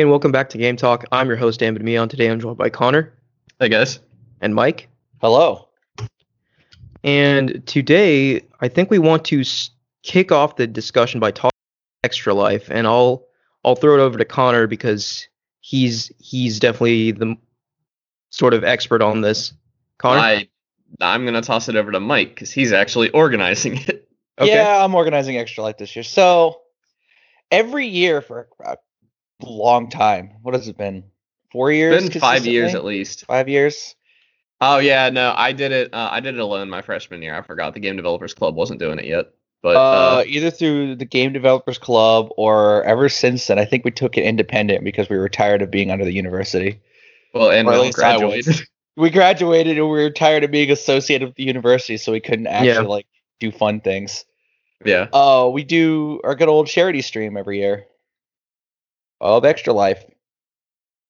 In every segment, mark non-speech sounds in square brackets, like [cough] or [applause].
Hey, and welcome back to Game Talk. I'm your host, David Meon. Today I'm joined by Connor Hey guys. and Mike. Hello. And today, I think we want to s- kick off the discussion by talking Extra Life, and I'll I'll throw it over to Connor because he's he's definitely the sort of expert on this. Connor, I I'm gonna toss it over to Mike because he's actually organizing it. Okay. Yeah, I'm organizing Extra Life this year. So every year for a long time. What has it been? Four years? Been five years at least. Five years. Oh yeah, no, I did it. Uh, I did it alone my freshman year. I forgot the Game Developers Club wasn't doing it yet. But uh, uh, either through the Game Developers Club or ever since then. I think we took it independent because we were tired of being under the university. well, and or we all least I was. graduated. [laughs] We graduated and we were tired of being associated with the university, so we couldn't actually Yeah. like do fun things. yeah. Oh, we do our good old charity stream every year of Extra Life.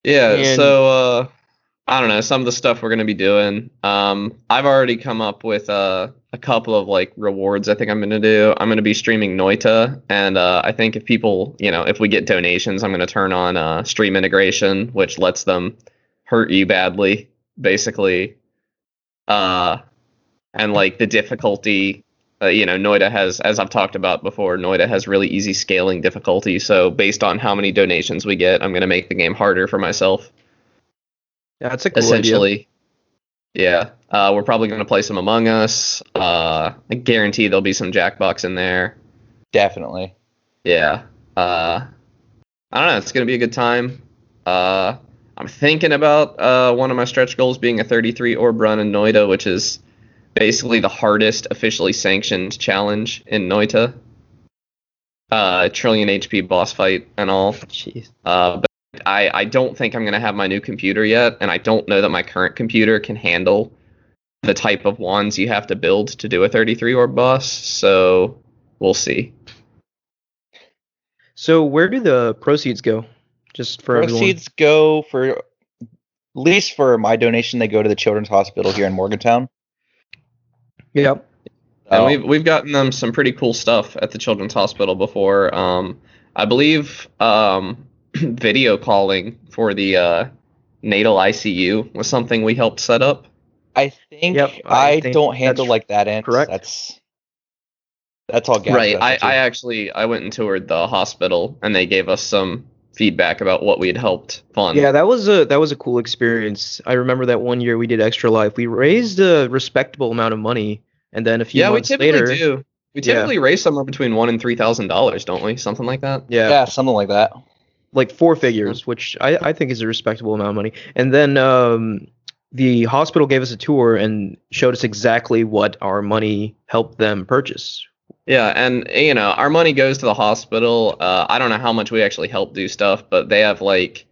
Yeah, And- so uh I don't know, some of the stuff we're gonna be doing. Um I've already come up with uh, a couple of like rewards I think I'm gonna do. I'm gonna be streaming Noita and uh I think if people you know, if we get donations, I'm gonna turn on uh stream integration, which lets them hurt you badly, basically. Uh and like the difficulty uh, you know, Noita has, as I've talked about before, Noita has really easy scaling difficulty. So based on how many donations we get, I'm going to make the game harder for myself. Yeah, that's a cool idea. essentially, yeah. Uh, we're probably going to play some Among Us. Uh, I guarantee there'll be some Jackbox in there. Definitely. Yeah. Uh, I don't know. It's going to be a good time. Uh, I'm thinking about uh, one of my stretch goals being a 33 orb run in Noita, which is basically the hardest officially sanctioned challenge in Noita. Uh, trillion HP boss fight and all. Jeez. Uh, but I, I don't think I'm going to have my new computer yet, and I don't know that my current computer can handle the type of wands you have to build to do a 33 orb boss. So we'll see. So where do the proceeds go? Just for Proceeds go for at least for my donation, they go to the Children's Hospital here in Morgantown. Everyone? Yep. And we've we've gotten them some pretty cool stuff at the Children's Hospital before. Um, I believe um, [clears throat] video calling for the uh, natal ICU was something we helped set up. I think Yep, I I, think don't handle like that end. correct. That's that's all Gab's right. I. I actually I went and toured the hospital, and they gave us some feedback about what we had helped fund. Yeah, that was a that was a cool experience. I remember that one year we did Extra Life. We raised a respectable amount of money, and then a few yeah, we months typically later, do. We Yeah. typically raise somewhere between one and three thousand dollars, don't we? Something like that. yeah, yeah, something like that. like four figures, which I, I think is a respectable amount of money. And then um, the hospital gave us a tour and showed us exactly what our money helped them purchase. Yeah, and you know, our money goes to the hospital. Uh, I don't know how much we actually help do stuff, but they have like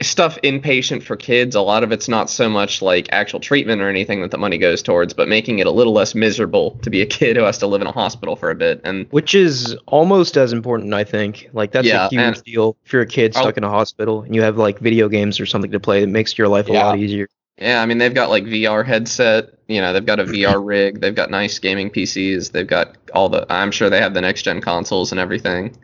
stuff inpatient for kids. A lot of it's not so much like actual treatment or anything that the money goes towards, but making it a little less miserable to be a [laughs] kid who has to live in a hospital for a bit. And Which is almost as important, I think. Like that's Yeah, a huge deal if you're a kid I'll- stuck in a hospital and you have like video games or something to play. It makes your life a Yeah. lot easier. Yeah, I mean, they've got like VR headset. You know, they've got a [clears throat] VR rig. They've got nice gaming PCs. They've got all the. I'm sure they have the next gen consoles and everything.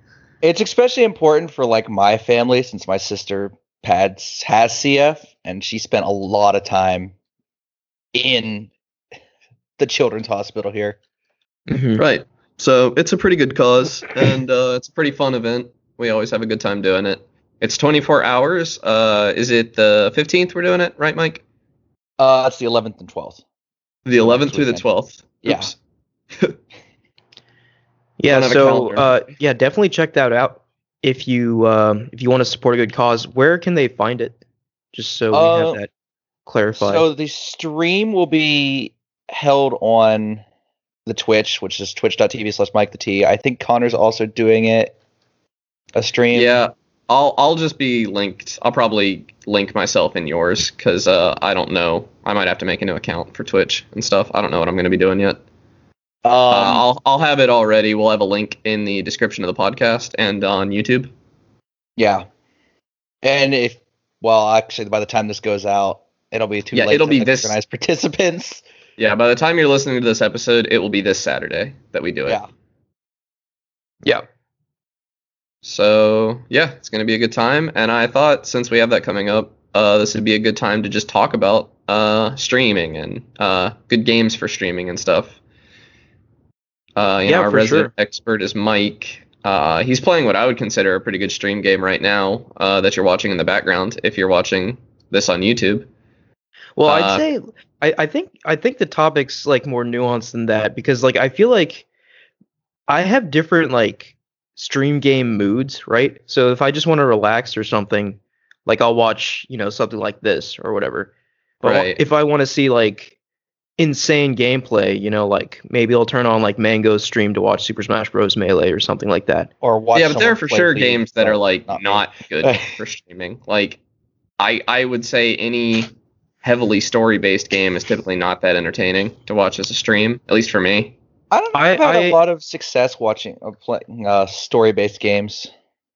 It's especially important for like my family since my sister Pads has CF and she spent a lot of time in the Children's Hospital here. Mhm. Right. So it's a pretty good cause, and uh, it's a pretty fun event. We always have a good time doing it. It's 24 hours. Uh, is it the 15th we're doing it, right, Mike? Uh, it's the 11th and 12th. The 11th through the weekend. 12th. Yeah. Oops. [laughs] Yeah, Don't have a so uh, yeah, definitely check that out if you um, if you want to support a good cause. Where can they find it? Just so we Uh, have that clarified. So the stream will be held on the Twitch, which is twitch.tv slash Mike the T. I think Connor's also doing it a stream. Yeah. I'll I'll just be linked. I'll probably link myself in yours because uh, I don't know. I might have to make a new account for Twitch and stuff. I don't know what I'm going to be doing yet. Um, uh, I'll I'll have it already. We'll have a link in the description of the podcast and on YouTube. yeah. And if well, actually, by the time this goes out, it'll be too Yeah, late it'll to be this- [laughs] participants. Yeah, by the time you're listening to this episode, it will be this Saturday that we do it. Yeah. yeah. So yeah, it's gonna be a good time. And I thought since we have that coming up, uh, this would be a good time to just talk about uh, streaming and uh, good games for streaming and stuff. Uh, you Yeah, know, our resident sure. expert is Mike. Uh, he's playing what I would consider a pretty good stream game right now uh, that you're watching in the background if you're watching this on YouTube. Well, I'd say I, I think I think the topic's like more nuanced than that because like I feel like I have different like stream game moods, right? So if I just want to relax or something, like I'll watch, you know, something like this or whatever. But Right. if I want to see like insane gameplay, you know, like maybe I'll turn on like Mango's stream to watch Super Smash Bros. Melee or something like that. Or watch. yeah, but there are for sure games that are like not not, good [laughs] for streaming. Like I I would say any heavily story based game is typically not that entertaining to watch as a stream, at least for me. I don't know. I- I've had I- a lot of success watching uh, playing uh, story-based games.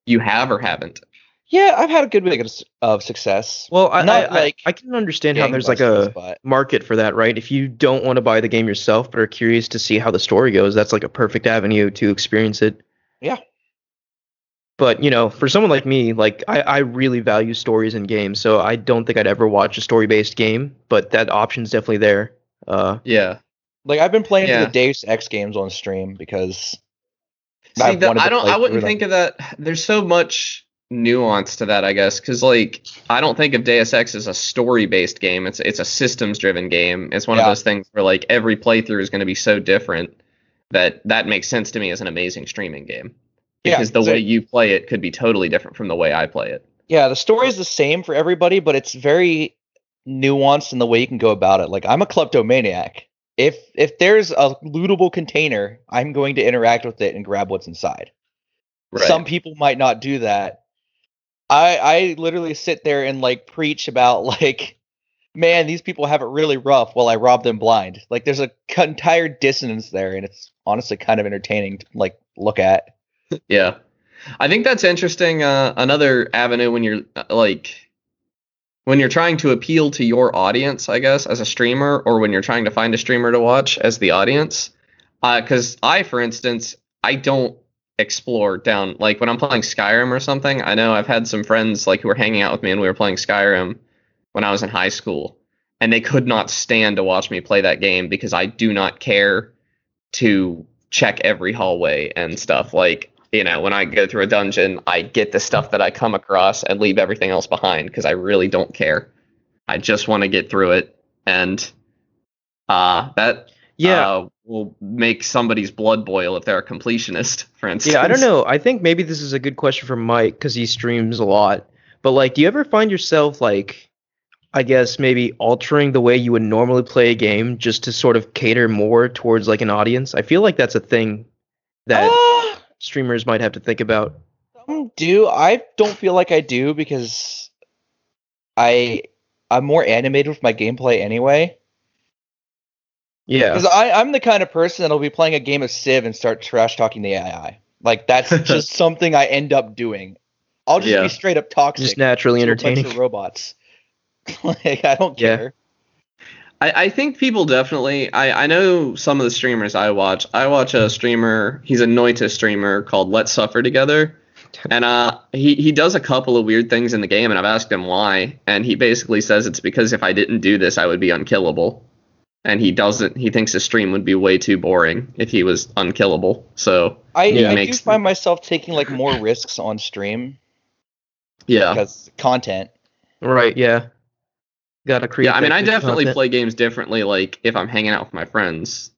You have or haven't. Yeah, I've had a good bit of success. Well, I Not I, like I, I can understand how there's like a but market for that, right? If you don't want to buy the game yourself but are curious to see how the story goes, that's like a perfect avenue to experience it. Yeah. But you know, for someone like me, like I, I really value stories in games, so I don't think I'd ever watch a story-based game. But that option's definitely there. Uh, Yeah. Like I've been playing Yeah. the Deus Ex games on stream because See, the, I don't. I wouldn't think of that. There's so much nuance to that, I guess, because like I don't think of Deus Ex as a story-based game. It's it's a systems-driven game. It's one of those things where like every playthrough is going to be so different that that makes sense to me as an amazing streaming game. Yeah, Because the so- way you play it could be totally different from the way I play it. yeah, the story is the same for everybody, but it's very nuanced in the way you can go about it. Like I'm a kleptomaniac. If if there's a lootable container, I'm going to interact with it and grab what's inside. Some people might not do that. I I literally sit there and like preach about [laughs] like man, these people have it really rough while I rob them blind. Like there's a c- entire dissonance there and it's honestly kind of entertaining to like look at. [laughs] Yeah. I think that's interesting. Uh, another avenue when you're uh, like when you're trying to appeal to your audience, I guess, as a streamer, or when you're trying to find a streamer to watch as the audience. Uh, because I, for instance, I don't explore down like when I'm playing Skyrim or something. I know I've had some friends like who were hanging out with me and we were playing Skyrim when I was in high school, and they could not stand to watch me play that game because I do not care to check every hallway and stuff. Like, you know, when I go through a dungeon, I get the stuff that I come across and leave everything else behind because I really don't care. I just want to get through it, and uh, that yeah, uh, will make somebody's blood boil if they're a completionist, [laughs] for instance. yeah. I don't know. I think maybe this is a good question for Mike because he streams a lot. But like, do you ever find yourself like, I guess maybe altering the way you would normally play a game just to sort of cater more towards like an audience? I feel like that's a thing that Ah, streamers might have to think about. some do. I don't feel like I do because I I'm more animated with my gameplay anyway. Yeah. Because I I'm the kind of person that'll be playing a game of Civ and start trash talking the AI. Like that's [laughs] just something I end up doing. I'll just Yeah. be straight up toxic. Just naturally to a bunch entertaining. of [laughs] robots. [laughs] like I don't Yeah. care. I, I think people definitely. I, I know some of the streamers I watch. I watch a streamer. He's a Noita streamer called Let's Suffer Together, and uh, he he does a couple of weird things in the game, and I've asked him why, and he basically says it's because if I didn't do this, I would be unkillable, and he doesn't. He thinks the stream would be way too boring if he was unkillable. So I, Yeah. I do Makes- find myself taking like more risks on stream yeah, because content. Right. Yeah. Got to create. yeah. I mean, I definitely content. play games differently. Like if I'm hanging out with my friends,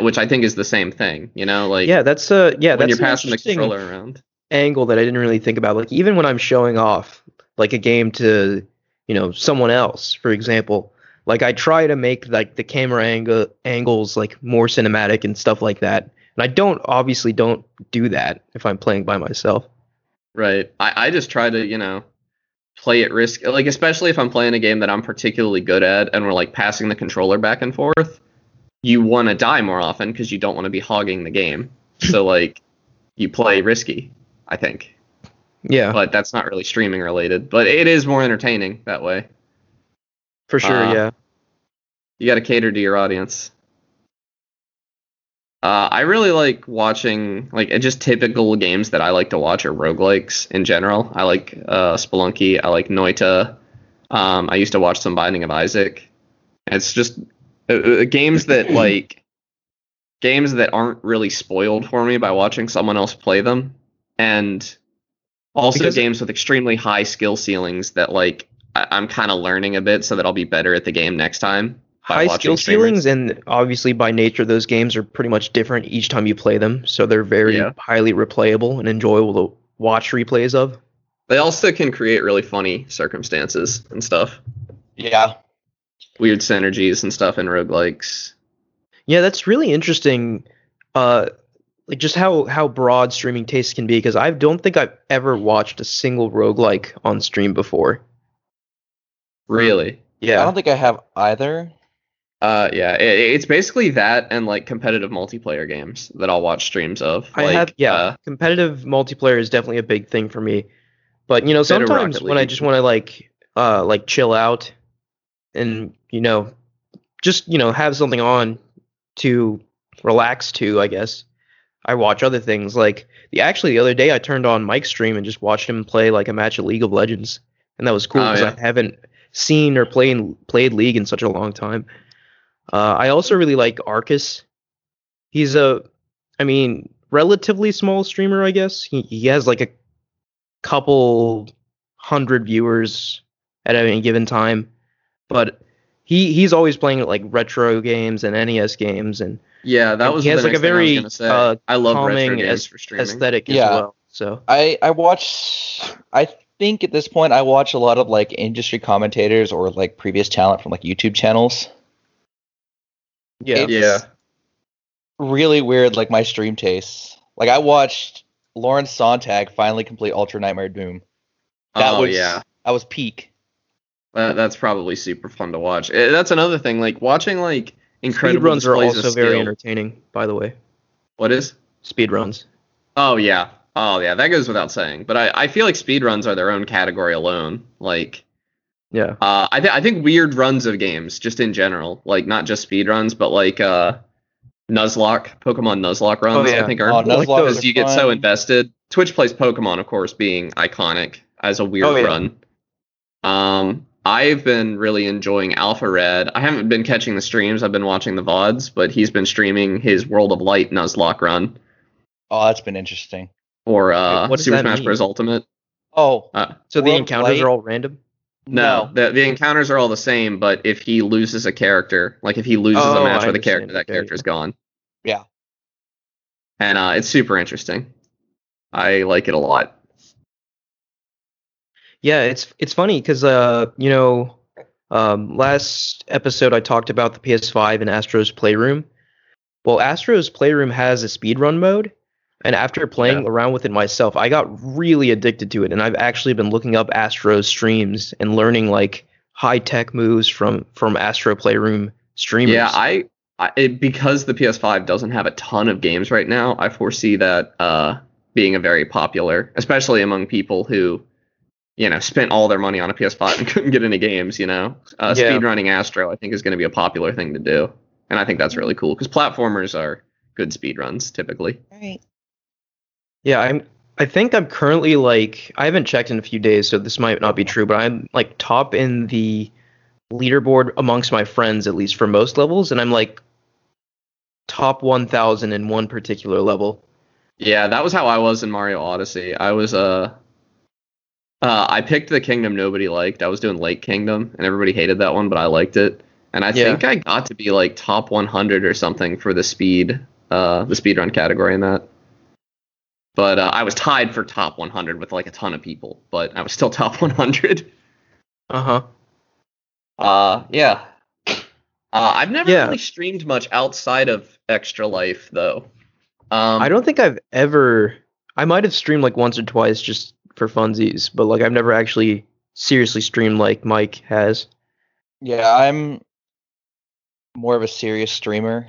which I think is the same thing. You know, like Yeah, that's uh yeah, when that's you're passing the interesting controller around. angle that I didn't really think about. Like even when I'm showing off like a game to, you know, someone else, for example, like I try to make like the camera angle angles like more cinematic and stuff like that. And I don't obviously don't do that if I'm playing by myself. Right. I, I just try to, you know, play at risk. Like, especially if I'm playing a game that I'm particularly good at and we're like passing the controller back and forth, you want to die more often because you don't want to be hogging the game. [laughs] So, like, you play risky, I think. Yeah, But that's not really streaming related. But it is more entertaining that way. for sure, uh, yeah. You got to cater to your audience. Uh, I really like watching like just typical games that I like to watch are roguelikes in general. I like uh, Spelunky. I like Noita. Um, I used to watch some Binding of Isaac. It's just uh, uh, games that [clears throat] like games that aren't really spoiled for me by watching someone else play them, and also Because- games with extremely high skill ceilings that like I- I'm kind of learning a bit so that I'll be better at the game next time. By High skill streamers. ceilings, and obviously by nature, those games are pretty much different each time you play them. So they're very Yeah. highly replayable and enjoyable to watch replays of. They also can create really funny circumstances and stuff. Yeah. Weird synergies and stuff in roguelikes. Yeah, that's really interesting. Uh, like just how how broad streaming tastes can be. Because I don't think I've ever watched a single roguelike on stream before. Really? Yeah. I don't think I have either. Uh, yeah. It, it's basically that and like competitive multiplayer games that I'll watch streams of. I like, have. Yeah, uh, competitive multiplayer is definitely a big thing for me. But you know, sometimes when I just want to like uh like chill out, and you know, just you know have something on to relax to, I guess. I watch other things like the actually the other day I turned on Mike's stream and just watched him play like a match of League of Legends, and that was cool Oh, because yeah. I haven't seen or played played League in such a long time. Uh, I also really like Arcus. He's a, I mean, relatively small streamer, I guess. He he has like a couple hundred viewers at any given time, but he he's always playing like retro games and NES games and yeah, that and was he the has, like, a thing I very, uh, I love retro calming games as- for streaming. aesthetic as Yeah. well. So I I watch. I think at this point I watch a lot of like industry commentators or like previous talent from like YouTube channels. Yeah, It's Yeah. Really weird, like my stream tastes. Like I watched Lawrence Sonntag finally complete Ultra Nightmare Doom. That oh was yeah. That was peak. That, that's probably super fun to watch. Eh, That's another thing. Like watching like incredible speed runs are displays also of very entertaining. By the way, What is? speed runs. Oh yeah. Oh yeah. That goes without saying. But I, I feel like speed runs are their own category alone. Like Yeah, uh, I th- I think weird runs of games just in general, like not just speed runs, but like uh, Nuzlocke, Pokemon Nuzlocke runs. yeah. I think are Oh, cool like those. because you get so invested. Twitch plays Pokemon, of course, being iconic as a weird Oh, yeah. run. Um, I've been really enjoying Alpha Red. I haven't been catching the streams. I've been watching the VODs, but he's been streaming his World of Light Nuzlocke run Oh, that's been interesting. or uh, Wait, what does Super that Smash mean? Bros. Ultimate. Oh Uh, so the encounters Light- are all random. No, the the encounters are all the same, but if he loses a character, like if he loses Oh, a match I with a character, that Okay. character's gone. Yeah. And uh, it's super interesting. I like it a lot. Yeah, it's it's funny because uh you know um last episode I talked about the PS5 and Astro's Playroom. Well, Astro's Playroom has a speedrun mode, and after playing Yeah. around with it myself, I got really addicted to it, and I've actually been looking up Astro's streams and learning like high tech moves from from Astro Playroom streamers. Yeah, I, I it, because the PS5 doesn't have a ton of games right now. I foresee that uh, being a very popular, especially among people who, you know, spent all their money on a PS5 [laughs] and couldn't get any games. You know, uh, Yeah. speedrunning Astro, I think, is going to be a popular thing to do, and I think that's really cool because platformers are good speedruns typically. Right. Yeah, I'm. I think I'm currently like I haven't checked in a few days, so this might not be true, but I'm like top in the leaderboard amongst my friends, at least for most levels, and I'm like top 1,000 in one particular level. Yeah, that was how I was in Mario Odyssey. I was uh uh I picked the kingdom nobody liked. I was doing Lake Kingdom and everybody hated that one, but I liked it. And I Yeah. think I got to be like top 100 or something for the speed uh the speedrun category in that. But uh, I was tied for top 100 with like a ton of people, but I was still [laughs] top 100. Uh huh. Uh yeah. Uh I've never Yeah. really streamed much outside of Extra Life though. Um I don't think I've ever. I might have streamed like once or twice just for funsies, but like I've never actually seriously streamed like Mike has. Yeah, I'm more of a serious streamer.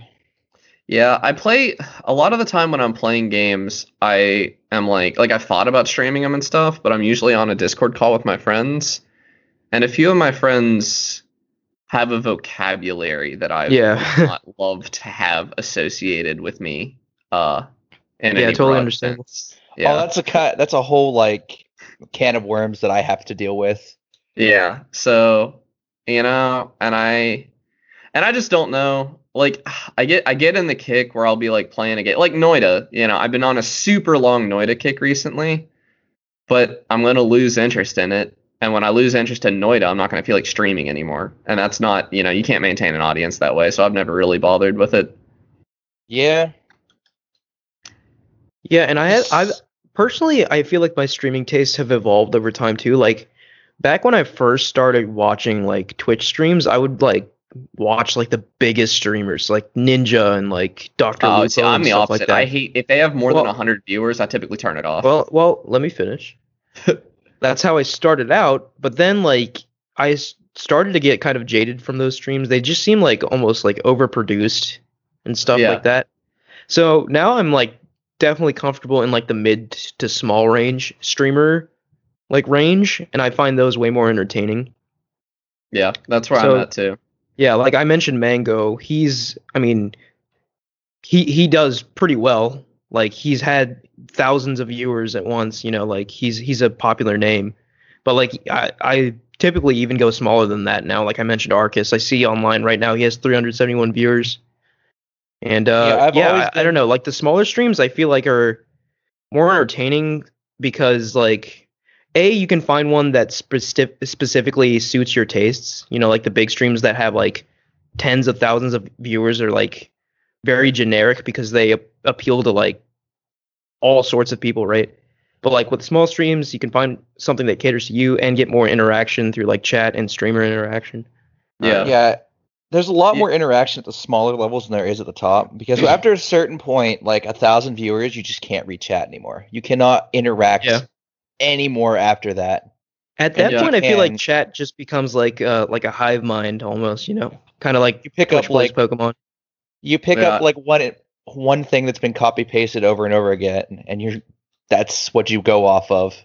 Yeah, I play a lot of the time when I'm playing games. I am like, like I've thought about streaming them and stuff, but I'm usually on a Discord call with my friends, and a few of my friends have a vocabulary that I Yeah. would [laughs] not love to have associated with me. Uh, in Yeah, any totally understand. sense. Yeah. Oh, that's a cut. That's a whole like can of worms that I have to deal with. Yeah. So, you know, and I and I just don't know. Like I get I get in the kick where I'll be like playing a game like Noita, you know, I've been on a super long Noita kick recently, but I'm gonna lose interest in it. And when I lose interest in Noita, I'm not gonna feel like streaming anymore. And that's not, you know, you can't maintain an audience that way, so I've never really bothered with it. Yeah. Yeah, and I had I personally I feel like my streaming tastes have evolved over time too. Like back when I first started watching like Twitch streams, I would like watch like the biggest streamers like Ninja and like Dr. Oh, see, I'm the opposite. like. I hate if they have more than Well- 100 viewers, I typically turn it off. Well, well, let me finish. [laughs] That's how I started out, but then like I started to get kind of jaded from those streams. They just seem like almost like overproduced and stuff Yeah. like that. So now I'm like definitely comfortable in like the mid to small range streamer like range, and I find those way more entertaining. yeah, that's where So- I'm at too. Yeah, like I mentioned Mango, he's I mean he he does pretty well. Like he's had thousands of viewers at once, you know, like he's he's a popular name. But like I I typically even go smaller than that now. Like I mentioned Arcus, I see online right now he has 371 viewers. And uh Yeah, I've yeah, always I, I don't know, like the smaller streams I feel like are more entertaining because like a you can find one that speci- specifically suits your tastes you know like the big streams that have like tens of thousands of viewers are like very generic because they ap- appeal to like all sorts of people right but like with small streams you can find something that caters to you and get more interaction through like chat and streamer interaction Yeah. Uh, yeah. There's a lot Yeah. more interaction at the smaller levels than there is at the top because [clears throat] after a certain point, like a thousand viewers, you just can't read chat anymore. You cannot interact Yeah. Anymore after that. at that yeah, point i feel like chat just becomes like uh like a hive mind almost you know kind of like You pick up like pokemon you pick Yeah. up like one one thing that's been copy pasted over and over again, and you're that's what you go off of.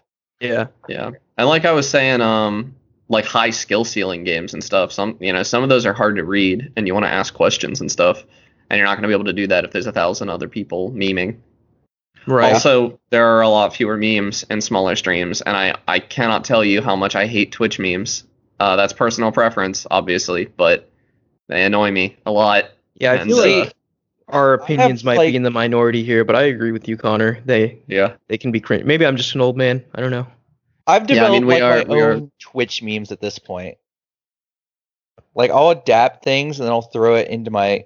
yeah Yeah. And like I was saying, um, like high skill ceiling games and stuff. Some you know, some of those are hard to read and you want to ask questions and stuff. And you're not gonna be able to do that if there's a thousand other people memeing. Right Also, there are a lot fewer memes and smaller streams, and I, I cannot tell you how much I hate Twitch memes. Uh, that's personal preference, obviously, but they annoy me a lot. yeah i and, feel like uh, our I have, opinions might like- be in the minority here, but I agree with you, Connor. They Yeah. they can be cringe. Maybe I'm just an old man. I don't know. I've Yeah, I developed mean, we like are- my we are- own Twitch memes at this point. Like I'll adapt things and then I'll throw it into my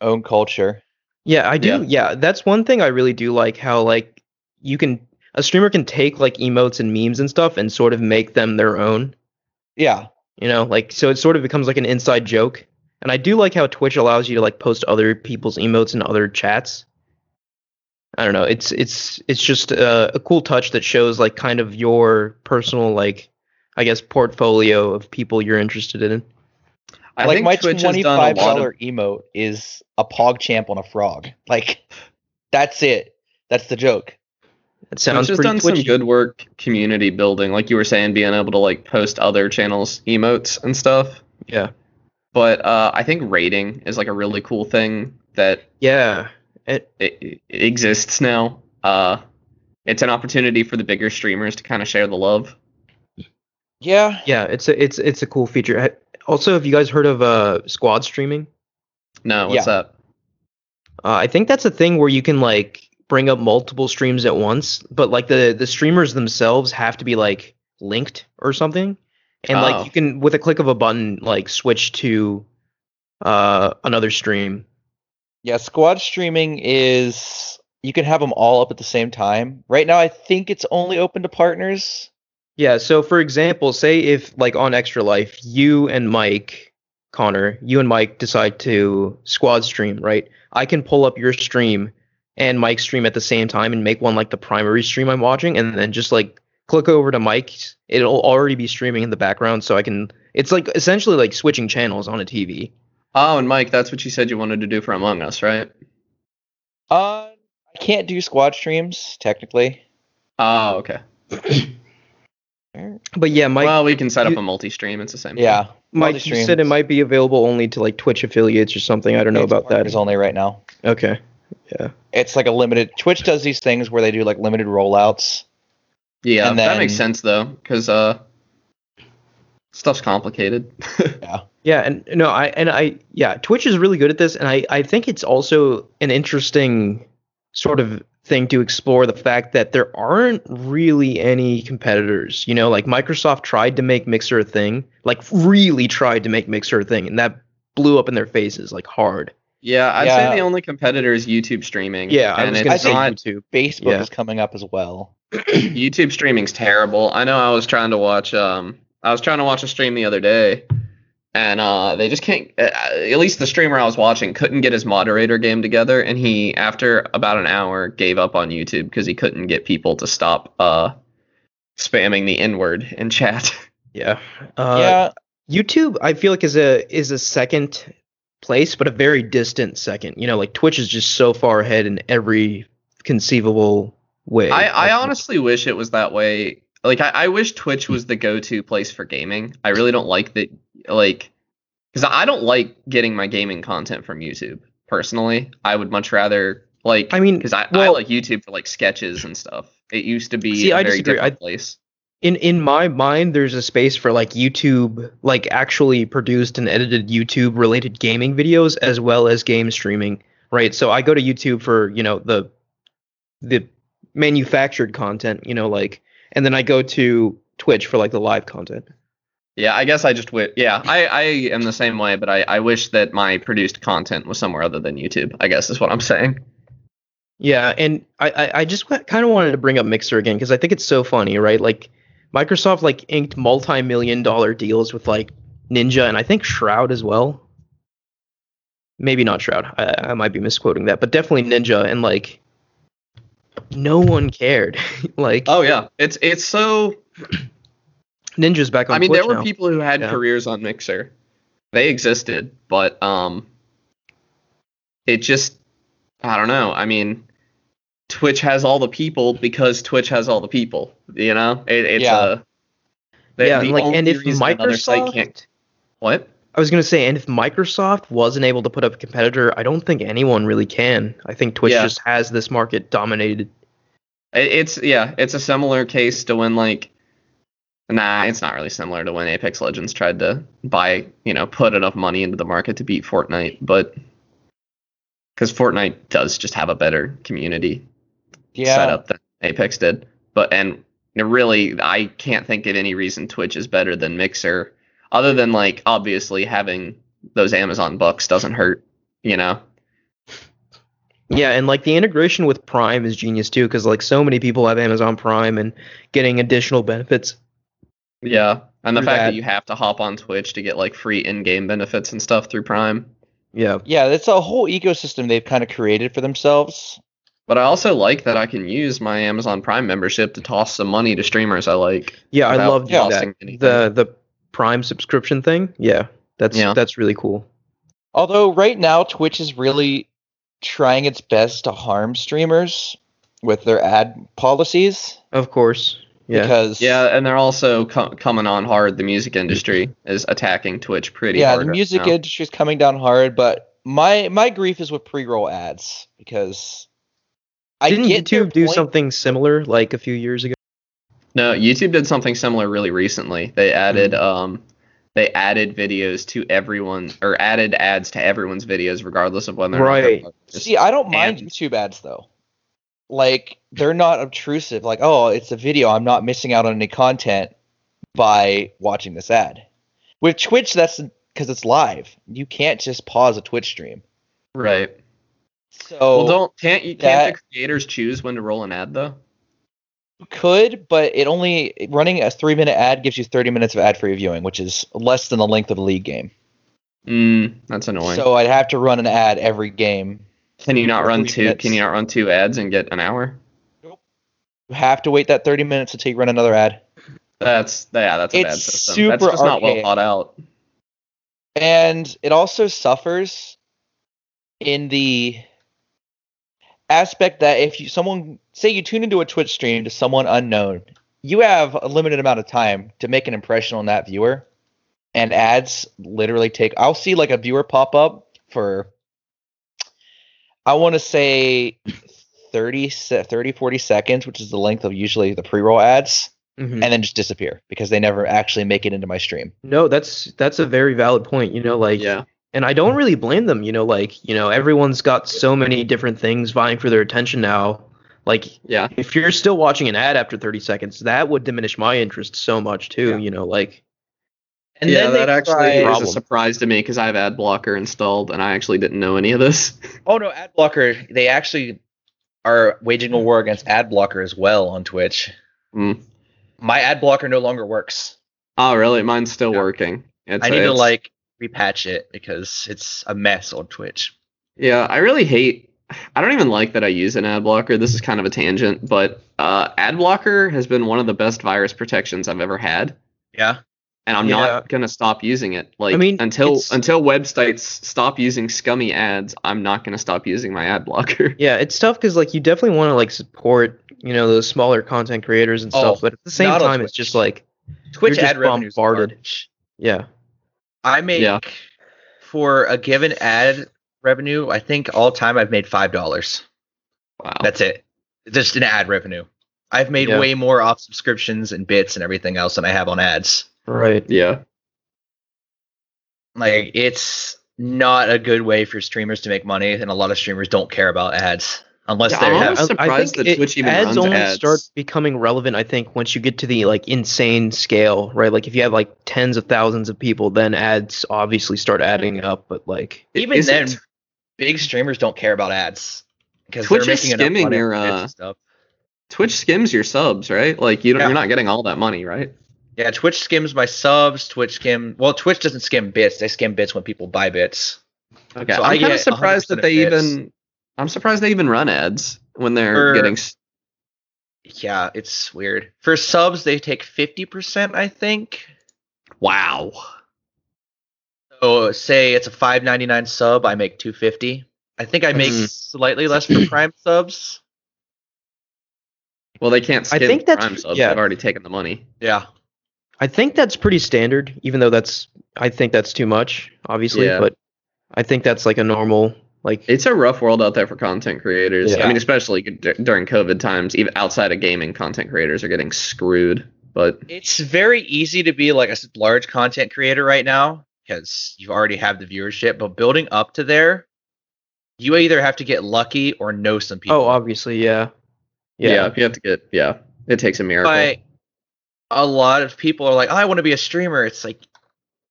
own culture. Yeah, I do. Yeah. Yeah. that's one thing I really do like. How like you can a streamer can take like emotes and memes and stuff and sort of make them their own. Yeah. You know, like so it sort of becomes like an inside joke. And I do like how Twitch allows you to like post other people's emotes in other chats. I don't know. It's it's it's just uh, a cool touch that shows like kind of your personal like I guess portfolio of people you're interested in. I like think my Twitch has twenty done a five lot dollar of emote is a pog champ on a frog. [laughs] Like that's it. That's the joke. It sounds Twitch has pretty done some good work community building, like you were saying, being able to like post other channels emotes and stuff. Yeah. But uh, I think raiding is like a really cool thing that Yeah. It, it, it exists now. Uh, it's an opportunity for the bigger streamers to kind of share the love. Yeah. yeah, it's a it's it's a cool feature. Also, have you guys heard of uh squad streaming? No, what's that? Uh, I think that's a thing where you can like bring up multiple streams at once, but like the the streamers themselves have to be like linked or something, and Oh. like you can with a click of a button like switch to uh another stream. Yeah, squad streaming is you can have them all up at the same time. Right now I think it's only open to partners. Yeah, so for example, say if like on Extra Life, you and Mike, Connor, you and Mike decide to squad stream, right? I can pull up your stream and Mike's stream at the same time and make one like the primary stream I'm watching and then just like click over to Mike's. It'll already be streaming in the background so I can it's like essentially like switching channels on a TV. Oh, and Mike, that's what you said you wanted to do for Among Us, right? Uh I can't do squad streams technically. Oh, okay. [clears throat] But yeah, Mike, well, we can set up you- a multi-stream. It's the same. Yeah. Mike, you said it might be available only to like Twitch affiliates or something. I don't know It's about that. partners only right now. Okay. Yeah. It's like a limited. Twitch does these things where they do like limited rollouts. Yeah, And that makes sense though, because uh, stuff's complicated. [laughs] Yeah. Yeah, and no, I and I yeah, Twitch is really good at this, and I I think it's also an interesting sort of thing to explore the fact that there aren't really any competitors. You know, like Microsoft tried to make Mixer a thing, like really tried to make Mixer a thing, and that blew up in their faces like hard. yeah, I'd Yeah. say the only competitor is YouTube streaming. Yeah, I and was it's I say not YouTube. Facebook Yeah. is coming up as well. [clears throat] YouTube streaming's terrible. I know I was trying to watch um I was trying to watch a stream the other day and uh they just can't uh, at least the streamer I was watching couldn't get his moderator game together and he after about an hour gave up on YouTube because he couldn't get people to stop uh spamming the n-word in chat. [laughs] Yeah. Uh, yeah, YouTube, I feel like is a is a second place, but a very distant second. You know, like Twitch is just so far ahead in every conceivable way. I, I honestly wish it was that way. Like I, I wish Twitch was the go-to place for gaming. I really don't like that like because I don't like getting my gaming content from YouTube personally. I would much rather like I mean, because I, I like YouTube for like sketches and stuff. It used to be See, a I very disagree. different I- place. in in my mind, there's a space for like YouTube, like actually produced and edited YouTube related gaming videos as well as game streaming. Right. So I go to YouTube for you know the the manufactured content. You know, like, and then I go to Twitch for like the live content. Yeah, I guess I just wish. Yeah, I, I am the same way, but I, I wish that my produced content was somewhere other than YouTube. I guess is what I'm saying. Yeah, and I, I, I just kind of wanted to bring up Mixer again because I think it's so funny, right? Like Microsoft like inked multi-million dollar deals with like Ninja and I think Shroud as well. Maybe not Shroud. I, I might be misquoting that, but definitely Ninja and like no one cared. [laughs] like Oh yeah, it's it's so Ninja's back on I mean, Twitch there were now. people who had Yeah. careers on Mixer. They existed, but um, it just I don't know. I mean, Twitch has all the people because Twitch has all the people. You know, it, it's Yeah. a the- yeah, the like and if reason site Microsoft can't what I was gonna say, and if Microsoft wasn't able to put up a competitor, I don't think anyone really can. I think Twitch Yeah. just has this market dominated. It- It's yeah, it's a similar case to when like nah, it's not really similar to when Apex Legends tried to buy, you know, put enough money into the market to beat Fortnite, but cuz Fortnite does just have a better community yeah. setup than Apex did. But and really I can't think of any reason Twitch is better than Mixer other than like obviously having those Amazon bucks doesn't hurt, you know. Yeah, and like the integration with Prime is genius too, because like so many people have Amazon Prime and getting additional benefits. Yeah. And the fact that. that. you have to hop on Twitch to get like free in-game benefits and stuff through Prime. Yeah, Yeah, it's a whole ecosystem they've kind of created for themselves. But I also like that I can use my Amazon Prime membership to toss some money to streamers I like. yeah, I love doing that. anything. The the Prime subscription thing. Yeah, that's Yeah. that's really cool. Although right now Twitch is really trying its best to harm streamers with their ad policies Of course. Yeah. because Yeah, and they're also co- coming on hard. The music industry is attacking Twitch pretty hard. yeah, hard. the music now. industry is coming down hard, but my my grief is with pre-roll ads because I Didn't get YouTube do point- something similar like a few years ago? No, YouTube did something similar really recently. They added Mm. um they added videos to everyone or added ads to everyone's videos regardless of whether or not they're Right. See, I don't mind And- YouTube ads though. Like they're not obtrusive. Like, oh, it's a video. I'm not missing out on any content by watching this ad. With Twitch, that's because it's live. You can't just pause a Twitch stream. right. So well, don't can't you can't the creators choose when to roll an ad though? could, but it only running a three minute ad gives you 30 minutes of ad free viewing, which is less than the length of a league game. Mm, that's annoying. So I'd have to run an ad every game. Can you not run two? minutes. Can you not run two ads and get an hour? Nope. You have to wait that 30 minutes until you run another ad. That's yeah, that's a bad It's system. That's super just not well thought out. and it also suffers in the aspect that if you someone say you tune into a Twitch stream to someone unknown, you have a limited amount of time to make an impression on that viewer, and ads literally take. I'll see like a viewer pop up for, I want to say 30, 30, 40 seconds, which is the length of usually the pre roll ads, Mhm. and then just disappear because they never actually make it into my stream. No, that's that's a very valid point. You know, like yeah. and I don't really blame them. You know, like you know, everyone's got so many different things vying for their attention now. Like Yeah. if you're still watching an ad after 30 seconds, that would diminish my interest so much too. Yeah. You know, like And yeah, then that actually tried- is a surprise to me because I have ad blocker installed and I actually didn't know any of this. [laughs] Oh no, ad blocker. They actually are waging a war against ad blocker as well on Twitch. Mm. My ad blocker no longer works. Oh, really? Mine's still Yeah. working. It's, I need to it's- like repatch it because it's a mess on Twitch. Yeah, I really hate. I don't even like that I use an ad blocker. This is kind of a tangent, but uh, ad blocker has been one of the best virus protections I've ever had, Yeah. And I'm Yeah. not gonna stop using it. Like mean, until it's- until websites stop using scummy ads, I'm not gonna stop using my ad blocker. [laughs] yeah, it's tough because like you definitely want to like support you know those smaller content creators and stuff, Oh, but at the same time, it's just like Twitch You're just ad revenue bombarded. yeah, I make Yeah. for a given ad revenue. I think all time I've made five dollars. Wow. That's it. Just an ad revenue. I've made Yeah. way more off subscriptions and bits and everything else than I have on ads. Right. yeah. Like it's not a good way for streamers to make money, and a lot of streamers don't care about ads unless Yeah, they I'm have. almost surprised that Twitch even ads runs only ads. start becoming relevant. I think once you get to the like insane scale, right? Like if you have like tens of thousands of people, then ads obviously start adding up. But like, Even Is then, it- big streamers don't care about ads because Twitch they're is making enough skimming money your, on bits uh, stuff. Twitch skims your subs, right? Like you don't, Yeah. you're not getting all that money, right? Yeah, Twitch skims my subs. Twitch skim. Well, Twitch doesn't skim bits. They skim bits when people buy bits. Okay, So I I'm kind of surprised that they bits. even. I'm surprised they even run ads when they're For- getting. Yeah, it's weird. For subs, they take fifty percent, I think. Wow. So say it's a five ninety nine sub, I make two fifty. I think I make Mhm. slightly less for [clears throat] Prime subs. Well, they can't I skip think that's- Prime subs. yeah. They've already taken the money. Yeah, I think that's pretty standard. Even though that's, I think that's too much, obviously. Yeah. But I think that's like a normal like. It's a rough world out there for content creators. Yeah. I mean, especially d- during COVID times, even outside of gaming, content creators are getting screwed. But it's very easy to be like a large content creator right now because you already have the viewership. But building up to there, you either have to get lucky or know some people. oh, obviously, yeah. yeah. Yeah. you have to get. Yeah, it takes a miracle. but a lot of people are like, oh, I want to be a streamer. It's like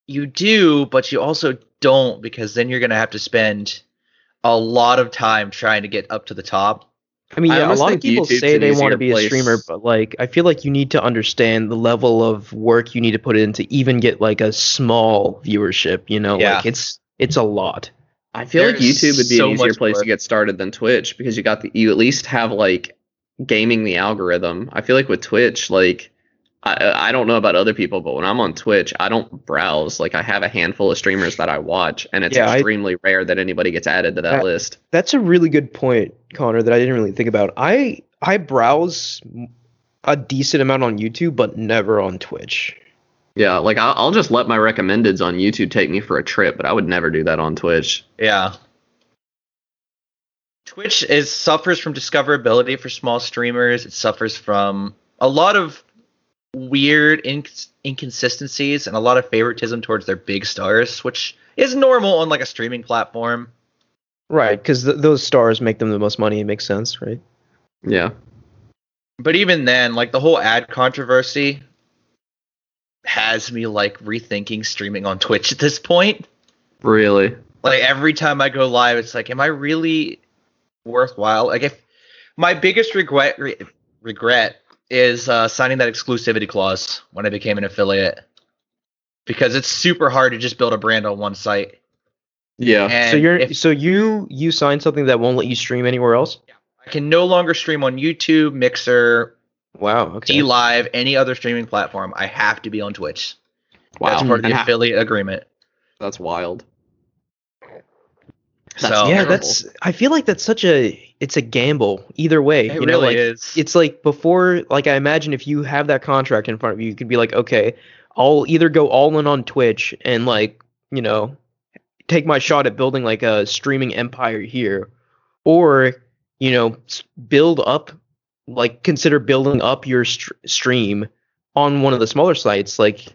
you do, but you also don't because then you're gonna have to spend a lot of time trying to get up to the top. I mean, yeah, a lot of people YouTube's say they want to be a streamer, but like, I feel like you need to understand the level of work you need to put in to even get like a small viewership. You know, Yeah. like it's it's a lot. I feel like YouTube would be so an easier place work. to get started than Twitch because you got the you at least have like gaming the algorithm. I feel like with Twitch, like I I don't know about other people, but when I'm on Twitch, I don't browse. Like I have a handful of streamers that I watch, and it's Yeah, I- extremely rare that anybody gets added to that I- list. That's a really good point, Connor. That I didn't really think about. I I browse a decent amount on YouTube, but never on Twitch. Yeah, like I'll, I'll just let my recommendeds on YouTube take me for a trip, but I would never do that on Twitch. Yeah. Twitch is suffers from discoverability for small streamers. It suffers from a lot of weird inc- inconsistencies and a lot of favoritism towards their big stars, which is normal on like a streaming platform. Right, because th- those stars make them the most money. It makes sense, right? Yeah, But even then, like the whole ad controversy has me like rethinking streaming on Twitch at this point. really. like every time I go live, it's like, am I really worthwhile? Like, if my biggest regret re- regret is uh, signing that exclusivity clause when I became an affiliate, because it's super hard to just build a brand on one site. Yeah, And so you're if so you you signed something that won't let you stream anywhere else. I can no longer stream on YouTube, Mixer, Wow. Okay. DLive, any other streaming platform. I have to be on Twitch. wow, That's part of And the ha- affiliate agreement. that's wild. That's so yeah, terrible. that's. I feel like that's such a. It's a gamble either way. it you know, really like is. it's like before. Like I imagine if you have that contract in front of you, you could be like, okay, I'll either go all in on Twitch and like you know, take my shot at building like a streaming empire here, or you know, build up, like consider building up your str- stream on one of the smaller sites like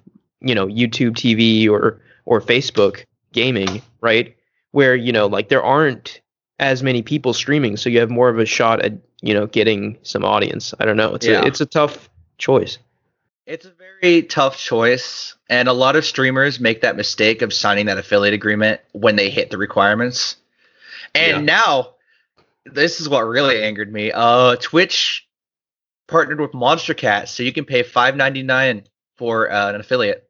you know YouTube TV or or Facebook gaming, right? Where you know like there aren't as many people streaming, so you have more of a shot at you know getting some audience. I don't know. It's Yeah. a it's a tough choice. It's a very tough choice, and a lot of streamers make that mistake of signing that affiliate agreement when they hit the requirements. And Yeah. now, this is what really angered me. Uh, Twitch partnered with Monstercat, so you can pay five ninety nine for uh, an affiliate.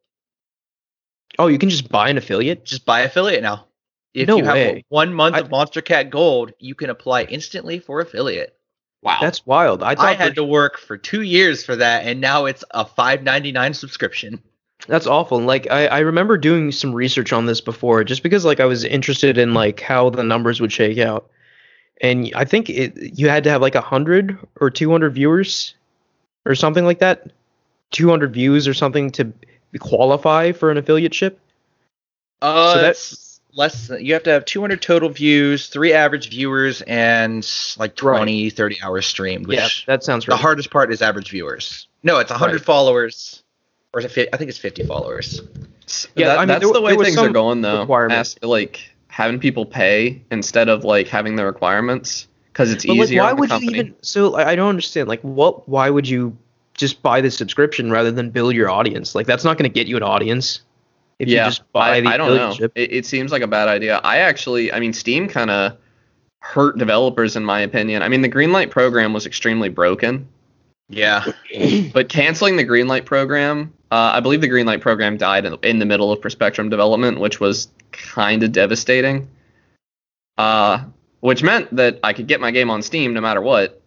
Oh, you can just buy an affiliate. Just buy affiliate now. If No you have way. one month I- of Monstercat Gold, you can apply instantly for affiliate. wow. That's wild. I I, thought had to work for two years for that, and now it's a five ninety nine subscription. That's awful. Like I, I remember doing some research on this before, just because like I was interested in like how the numbers would shake out, and I think it you had to have like a hundred or two hundred viewers, or something like that, two hundred views or something to qualify for an affiliate ship. Uh, So that's less. Than, you have to have 200 total views, three average viewers, and like Right. 20, 30 hours streamed. Which yeah, that sounds right. the hardest part is average viewers. No, it's 100 Right. followers, or is it? 50, I think it's 50 followers. Yeah, That- I mean, that's there- the way things are going though. As like having people pay instead of like having the requirements because it's But like, easier why would company. you even? So I I don't understand. Like, what? Why would you just buy the subscription rather than build your audience? Like, that's not going to get you an audience. If yeah, you just buy I, the I don't know. affiliate ship. It, it seems like a bad idea. I actually, I mean, Steam kind of hurt developers in my opinion. I mean, the Greenlight program was extremely broken, Yeah, [clears throat] but canceling the Greenlight program, uh, I believe the Greenlight program died in, in the middle of Perspectrum development, which was kind of devastating. Uh, which meant that I could get my game on Steam no matter what,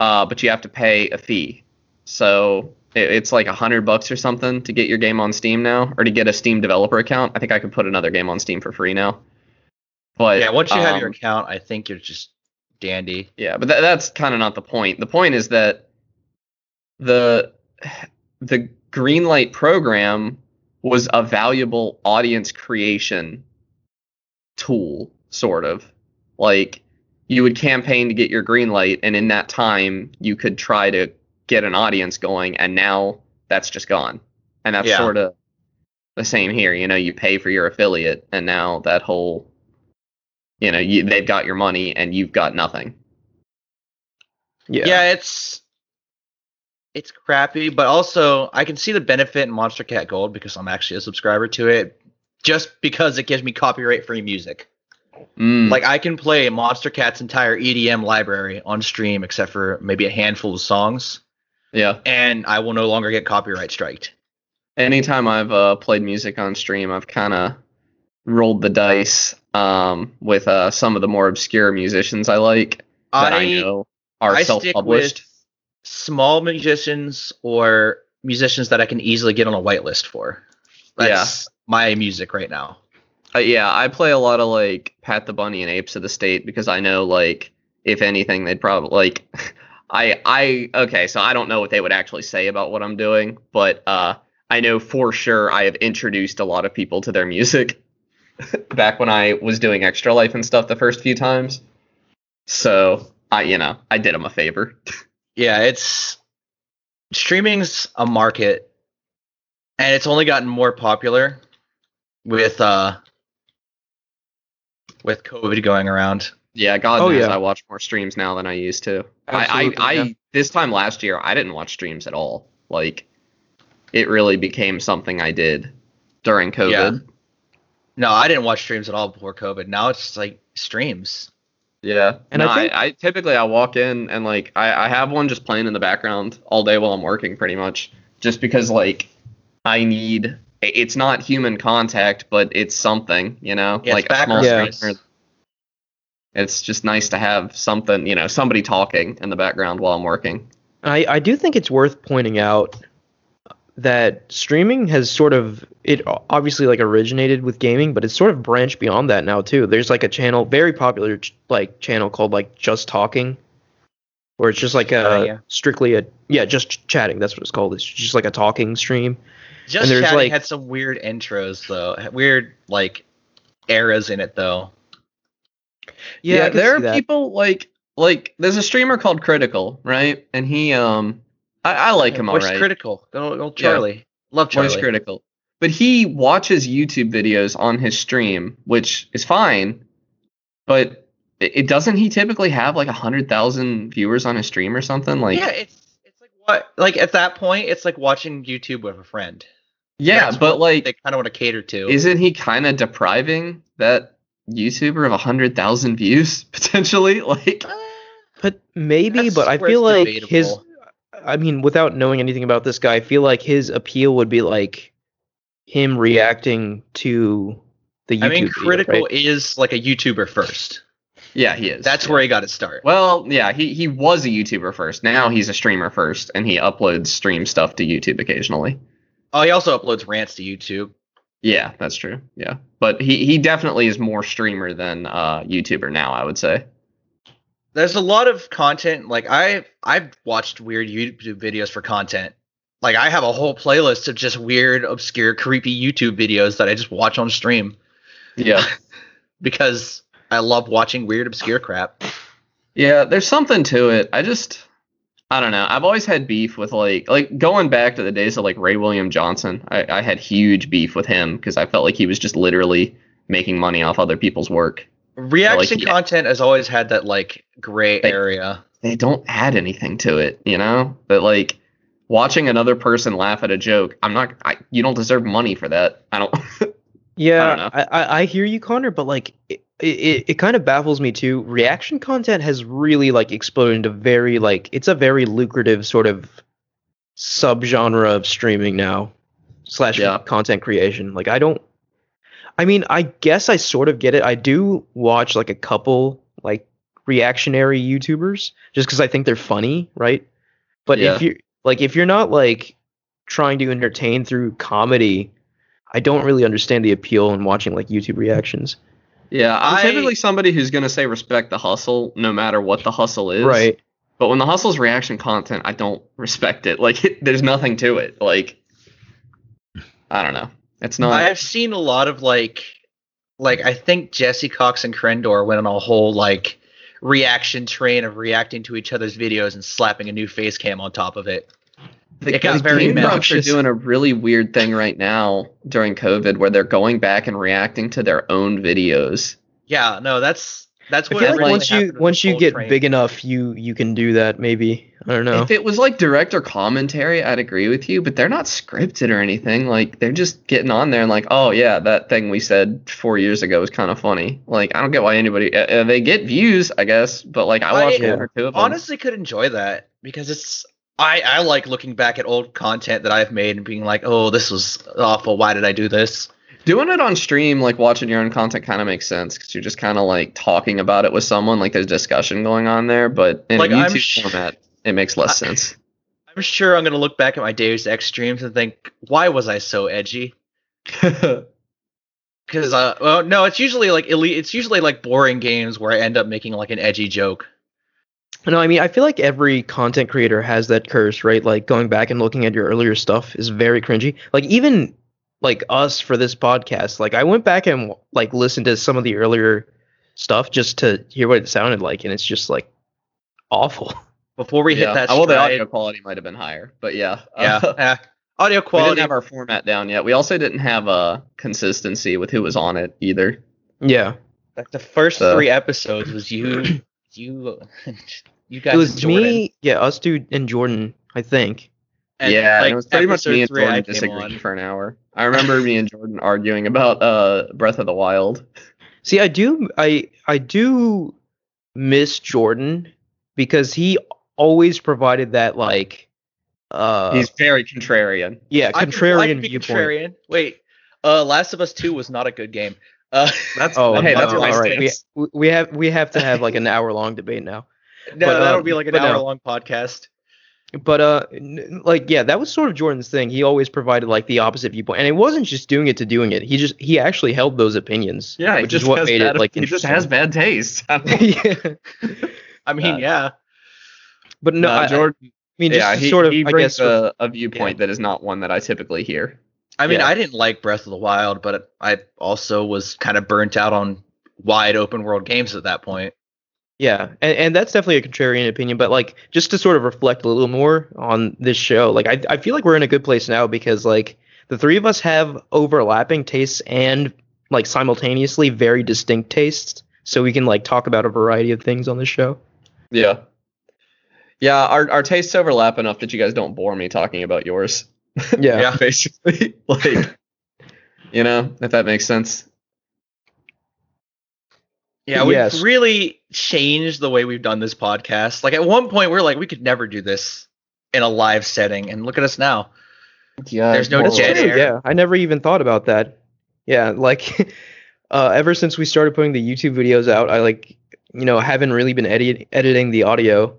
uh, but you have to pay a fee. So it, it's like a hundred bucks or something to get your game on Steam now, or to get a Steam developer account. I think I could put another game on Steam for free now. But yeah. Once you have your um, account, I think you're just dandy. yeah, but tha that's kind of not the point. The point is that the the Greenlight program was a valuable audience creation tool, sort of. Like you would campaign to get your green light, and in that time you could try to get an audience going, and now that's just gone. And that's Yeah. sort of the same here. You know, you pay for your affiliate, and now that whole you know, you, they've got your money and you've got nothing. Yeah. Yeah. it's it's crappy, but also I can see the benefit in Monstercat Gold because I'm actually a subscriber to it, just because it gives me copyright free music. Mm, Like I can play Monstercat's entire EDM library on stream, except for maybe a handful of songs, yeah. and I will no longer get copyright striked. Anytime I've uh, played music on stream, I've kind of rolled the dice um, with uh, some of the more obscure musicians I like that I, know are I self-published. small musicians or musicians that I can easily get on a whitelist for. That's my music right now. Uh, yeah, I play a lot of like Pat the Bunny and Apes of the State because I know like if anything they'd probably like [laughs] I I okay, so I don't know what they would actually say about what I'm doing, but uh I know for sure I have introduced a lot of people to their music [laughs] back when I was doing Extra Life and stuff the first few times. So, I you know, I did them a favor. [laughs] Yeah, it's streaming's a market, and it's only gotten more popular with uh with COVID going around. Yeah, God Oh, knows yeah. I watch more streams now than I used to. Absolutely, I, I, yeah. I this time last year I didn't watch streams at all. Like it really became something I did during COVID. Yeah. No, I didn't watch streams at all before COVID. Now it's like streams. Yeah. And no, I think- I, I typically I walk in and like I, I have one just playing in the background all day while I'm working pretty much. Just because like I need it's not human contact, but it's something, you know? Yeah, it's like a small background screen. Noise. It's just nice to have something, you know, somebody talking in the background while I'm working. I, I do think it's worth pointing out that streaming has sort of it obviously like originated with gaming, but it's sort of branched beyond that now too. There's like a channel, very popular ch- like channel called like Just Talking, where it's just like a Oh, yeah. strictly a yeah just ch- chatting. That's what it's called. It's just like a talking stream. Just there's, Chatting like- had some weird intros though, weird like eras in it though. Yeah, can there are that. people like like there's a streamer called Critikal, right? And he um I, I like him Voice alright. Critikal. Go, go Yeah. Charlie. Love Charlie. Voice Critikal. But he watches YouTube videos on his stream, which is fine. But it, it doesn't he typically have like a hundred thousand viewers on his stream or something? Like yeah, it's it's like what like at that point it's like watching YouTube with a friend. yeah, That's but like they kind of want to cater to. isn't he kind of depriving that YouTuber of a hundred thousand views [laughs] potentially? Like Uh, But maybe, That's but I feel it's like his. I mean, without knowing anything about this guy, I feel like his appeal would be like him reacting to the YouTube. I mean, video, Critikal right? is like a YouTuber first. yeah, he is. That's yeah. where he got his start. Well, yeah, he, he was a YouTuber first. Now he's a streamer first, and he uploads stream stuff to YouTube occasionally. Oh, he also uploads rants to YouTube. Yeah, that's true. Yeah, but he, he definitely is more streamer than uh, YouTuber now. I would say. There's a lot of content. Like I I've watched weird YouTube videos for content. Like I have a whole playlist of just weird, obscure, creepy YouTube videos that I just watch on stream Yeah, [laughs] because I love watching weird, obscure crap. yeah. There's something to it. I just I don't know. I've always had beef with like like going back to the days of like Ray William Johnson. I, I had huge beef with him because I felt like he was just literally making money off other people's work. Reaction yeah. content has always had that like gray They- area. they don't add anything to it, you know? But like watching another person laugh at a joke, I'm not I, you don't deserve money for that. I don't [laughs] Yeah, I, know. I, I, I hear you, Connor, but like it, it, it kind of baffles me too. Reaction content has really like exploded into very like it's a very lucrative sort of subgenre of streaming now slash Yeah. content creation. Like I don't, I mean, I guess I sort of get it. I do watch like a couple like reactionary YouTubers just because I think they're funny, right? But Yeah. if you like, if you're not like trying to entertain through comedy, I don't really understand the appeal in watching like YouTube reactions. Yeah, I'm I- typically somebody who's gonna say respect the hustle no matter what the hustle is. Right. But when the hustle's reaction content, I don't respect it. [laughs] Like it, there's nothing to it. Like I don't know. It's not I've seen a lot of like, like I think Jesse Cox and Krendor went on a whole like reaction train of reacting to each other's videos and slapping a new face cam on top of it. The, it got the very Game Grumps are doing a really weird thing right now during COVID where they're going back and reacting to their own videos. Yeah, no, that's that's I what feel like really once you once you get train. big enough, you you can do that. Maybe I don't know. If it was like director commentary, I'd agree with you, but they're not scripted or anything. Like they're just getting on there and like, oh yeah, that thing we said four years ago was kind of funny. Like I don't get why anybody uh, uh, they get views, I guess, but like I watched I- one or two of them. honestly could enjoy that because it's I I like looking back at old content that I've made and being like, oh, this was awful. Why did I do this? Doing it on stream, like watching your own content, kind of makes sense because you're just kind of like talking about it with someone. Like there's discussion going on there, but in Like, a YouTube sh- format, it makes less I- sense. I'm sure I'm gonna look back at my Deus Ex streams and think, why was I so edgy? [laughs] Because uh, well, no, it's usually like elite. It's usually like boring games where I end up making like an edgy joke. No, I mean I feel like every content creator has that curse, right? Like going back and looking at your earlier stuff is very cringy. Like even like us for this podcast, like I went back and like listened to some of the earlier stuff just to hear what it sounded like, and it's just like awful. [laughs] Before we yeah. hit that, Oh, well, the audio quality might have been higher, but yeah. [laughs] yeah, Uh, eh, audio we didn't have our format down yet. We also didn't have a consistency with who was on it either. Yeah, like the first So- three episodes was you, [clears throat] you, [laughs] you guys. it was and me, yeah, us two and Jordan, I think. And, yeah, like, and it was pretty much me and Jordan disagreeing on. for an hour. I remember me and Jordan arguing about uh Breath of the Wild. [laughs] See, I do, I I do miss Jordan because he always provided that like, uh, He's very contrarian. yeah, I could- I contrarian be viewpoint. contrarian. Wait, uh, Last of Us Two was not a good game. Uh, [laughs] That's Oh, hey, no, that's all my right. We, stance. we- we have we have to have like an hour long debate now. [laughs] no, But, that'll um, be like an but no. hour long podcast. but uh, n- like yeah, that was sort of Jordan's thing. He always provided like the opposite viewpoint, and it wasn't just doing it to doing it. He just he actually held those opinions. Yeah, he which just is what made bad, it like he just has bad taste. [laughs] I [laughs] yeah, I mean, Uh, yeah. but no, No, I, I mean, just yeah, to he, sort of he I brings guess a, a viewpoint that is not one that I typically hear. I mean, Yeah. I didn't like Breath of the Wild, but I also was kind of burnt out on wide open world games at that point. Yeah, and, and that's definitely a contrarian opinion, but like just to sort of reflect a little more on this show, like I I feel like we're in a good place now because like the three of us have overlapping tastes and like simultaneously very distinct tastes, so we can like talk about a variety of things on this show. Yeah. Yeah, our our tastes overlap enough that you guys don't bore me talking about yours. [laughs] Yeah. Yeah. Basically. [laughs] Like you know, if that makes sense. Yeah, we've Yes. really changed the way we've done this podcast. Like at one point, we are like, we could never do this in a live setting, and look at us now. Yeah. There's no dead true, air. Yeah, I never even thought about that. Yeah, like [laughs] uh, ever since we started putting the YouTube videos out, I like you know haven't really been edit- editing the audio,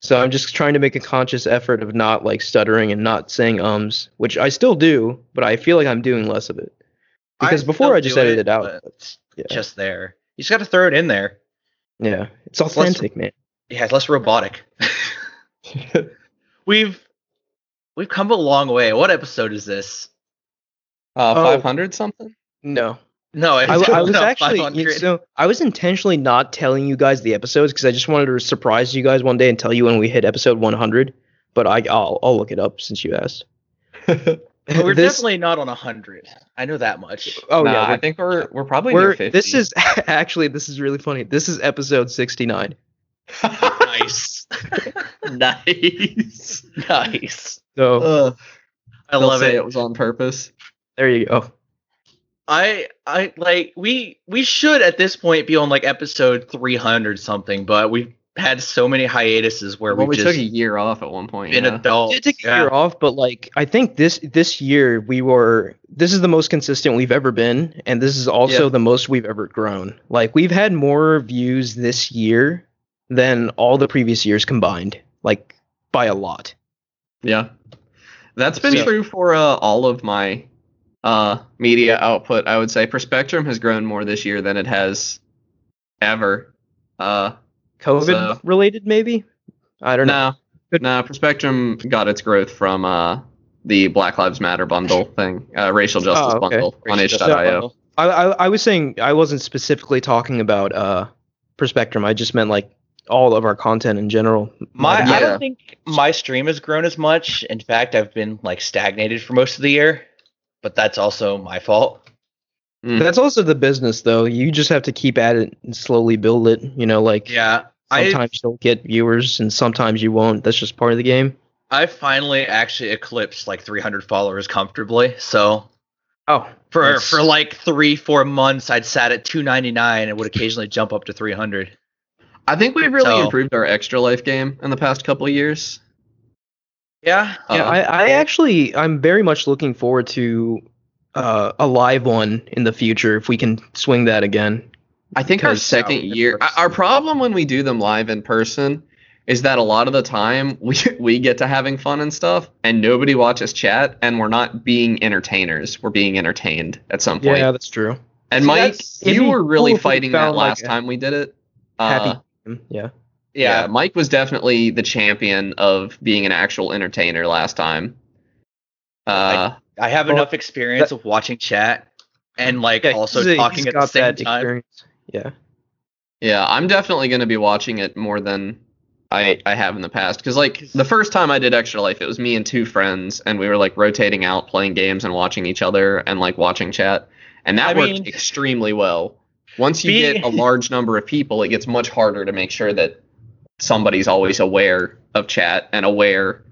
so I'm just trying to make a conscious effort of not like stuttering and not saying ums, which I still do, but I feel like I'm doing less of it because before I just edited it, it out. but but, It's yeah, just there. You just got to throw it in there. Yeah, it's authentic, man. Yeah, it's less robotic. [laughs] we've we've come a long way. What episode is this? Uh Oh. 500 something? No, No, I, it's I was actually you 500. so I was intentionally not telling you guys the episodes because I just wanted to surprise you guys one day and tell you when we hit episode 100. But I I'll, I'll look it up since you asked. [laughs] But we're [laughs] This- definitely not on a hundred. I know that much. oh Nah, yeah, I think we're we're probably we're near 50. this is [laughs] actually this is really funny. This is episode 69. nice, [laughs] nice. nice. So Uh, I love say it. it was on purpose. there you go. I I like we we should at this point be on like episode three hundred something, but we've had so many hiatuses where Well, we've we just took a year off at one point. been yeah. adults. did take a Yeah. year off, but like I think this this year we were this is the most consistent we've ever been, and this is also Yeah. the most we've ever grown. Like we've had more views this year than all the previous years combined, like by a lot. Yeah. That's been So- true for uh, all of my uh, media output, I would say. Perspectrum has grown more this year than it has ever. Uh, COVID So- related, maybe. I don't know. no, Good. no, Perspectrum got its growth from uh, the Black Lives Matter bundle thing, uh, racial justice Oh, okay. bundle on Racial justice itch.io. bundle. I, I I was saying I wasn't specifically talking about uh Perspectrum. I just meant like all of our content in general. My Like, I don't think my stream has grown as much. In fact, I've been like stagnated for most of the year, but that's also my fault. Mm. That's also the business, though. You just have to keep at it and slowly build it. You know, like Yeah, I sometimes you'll get viewers and sometimes you won't. That's just part of the game. I finally actually eclipsed like 300 followers comfortably. So Oh, for That's- for like three four months, I'd sat at 299 and would occasionally jump up to 300. I think we've really So- improved our extra life game in the past couple of years. Yeah, yeah. Uh, I, I actually, I'm very much looking forward to uh, a live one in the future if we can swing that again. I think our second year, person. our problem when we do them live in person is that a lot of the time [laughs] we we get to having fun and stuff, and nobody watches chat, and we're not being entertainers. We're being entertained at some point. Yeah, that's true. and See, Mike, you were really cool fighting that found, like, last time we did it. Happy. Uh, Mm, Yeah. yeah, Mike was definitely the champion of being an actual entertainer last time. Uh, I have Well, enough experience of watching chat and like yeah also talking he's at the same that time. experience. Yeah. Yeah, I'm definitely going to be watching it more than I I have in the past because like the first time I did Extra Life, it was me and two friends, and we were like rotating out, playing games, and watching each other, and like watching chat, and that I worked mean- extremely well. Once you Being- get a [laughs] large number of people, it gets much harder to make sure that somebody's always aware of chat and aware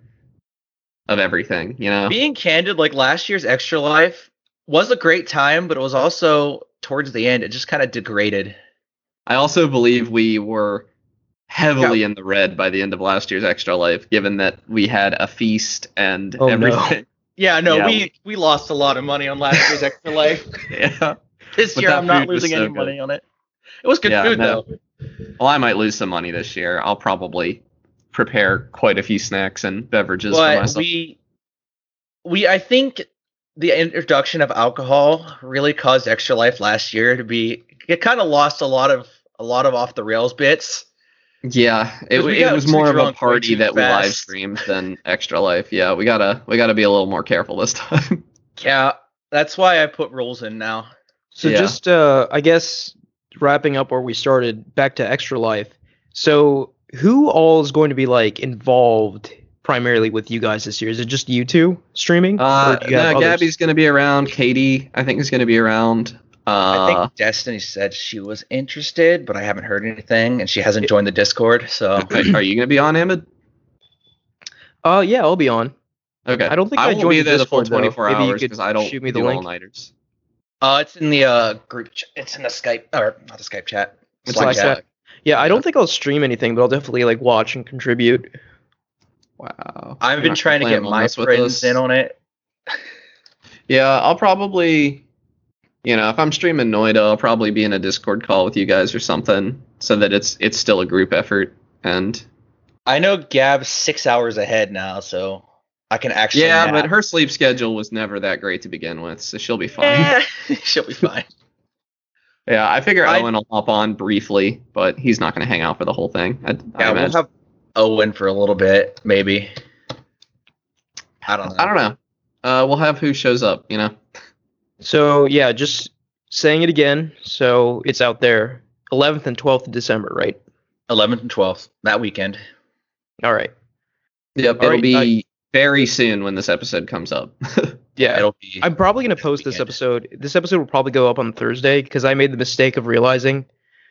of everything. You know? Being candid, like last year's Extra Life was a great time, but it was also towards the end it just kind of degraded. I also believe we were heavily in the red by the end of last year's Extra Life, given that we had a feast and Oh, no. everything. [laughs] Yeah, no, Yeah. we we lost a lot of money on last year's Extra Life. [laughs] yeah. This But year I'm not losing so any good. money on it. It was good Yeah, food no. though. Well, I might lose some money this year. I'll probably prepare quite a few snacks and beverages for myself. we, we, I think the introduction of alcohol really caused Extra Life last year to be. It kind of lost a lot of a lot of off the rails bits. yeah, it, 'Cause we it was more of a party too that we live fast. streamed than Extra Life. Yeah, we gotta we gotta be a little more careful this [laughs] time. Yeah, that's why I put rules in now. So Yeah. just uh I guess wrapping up where we started, back to Extra Life. So who all is going to be like involved primarily with you guys this year? Is it just you two streaming? Uh, Or you no. Gabby's gonna be around. Katie, I think, is gonna be around. I Uh, think Destiny said she was interested, but I haven't heard anything, and she hasn't joined the Discord. So are, [clears throat] are you gonna be on, Ahmed? Uh yeah, I'll be on. Okay. I don't think I, won't joined be the there the full Discord, though. 24 Maybe hours because I don't shoot me the do link. all nighters. uh, it's in the uh, group. Ch- it's in the Skype or not the Skype chat. It's Slack like chat. Yeah, I don't think I'll stream anything, but I'll definitely like watch and contribute. Wow. I've You're been trying to get my Among Us with friends in on it. Yeah, I'll probably, you know, if I'm streaming Noita, I'll probably be in a Discord call with you guys or something, so that it's it's still a group effort. And I know Gab's six hours ahead now, so I can actually. yeah, nap. but her sleep schedule was never that great to begin with, so she'll be fine. [laughs] [laughs] She'll be fine. Yeah, I figure I- Owen will hop on briefly, but he's not going to hang out for the whole thing. I, I Yeah, we'll have Owen for a little bit, maybe. I don't know. I don't know. Uh, we'll have who shows up. You know. So yeah, just saying it again. So it's out there, 11th and 12th of December, right? 11th and 12th that weekend. All right. Yep, All it'll right, be very soon when this episode comes up. [laughs] Yeah, It'll be. I'm probably gonna post this episode. This episode will probably go up on Thursday because I made the mistake of realizing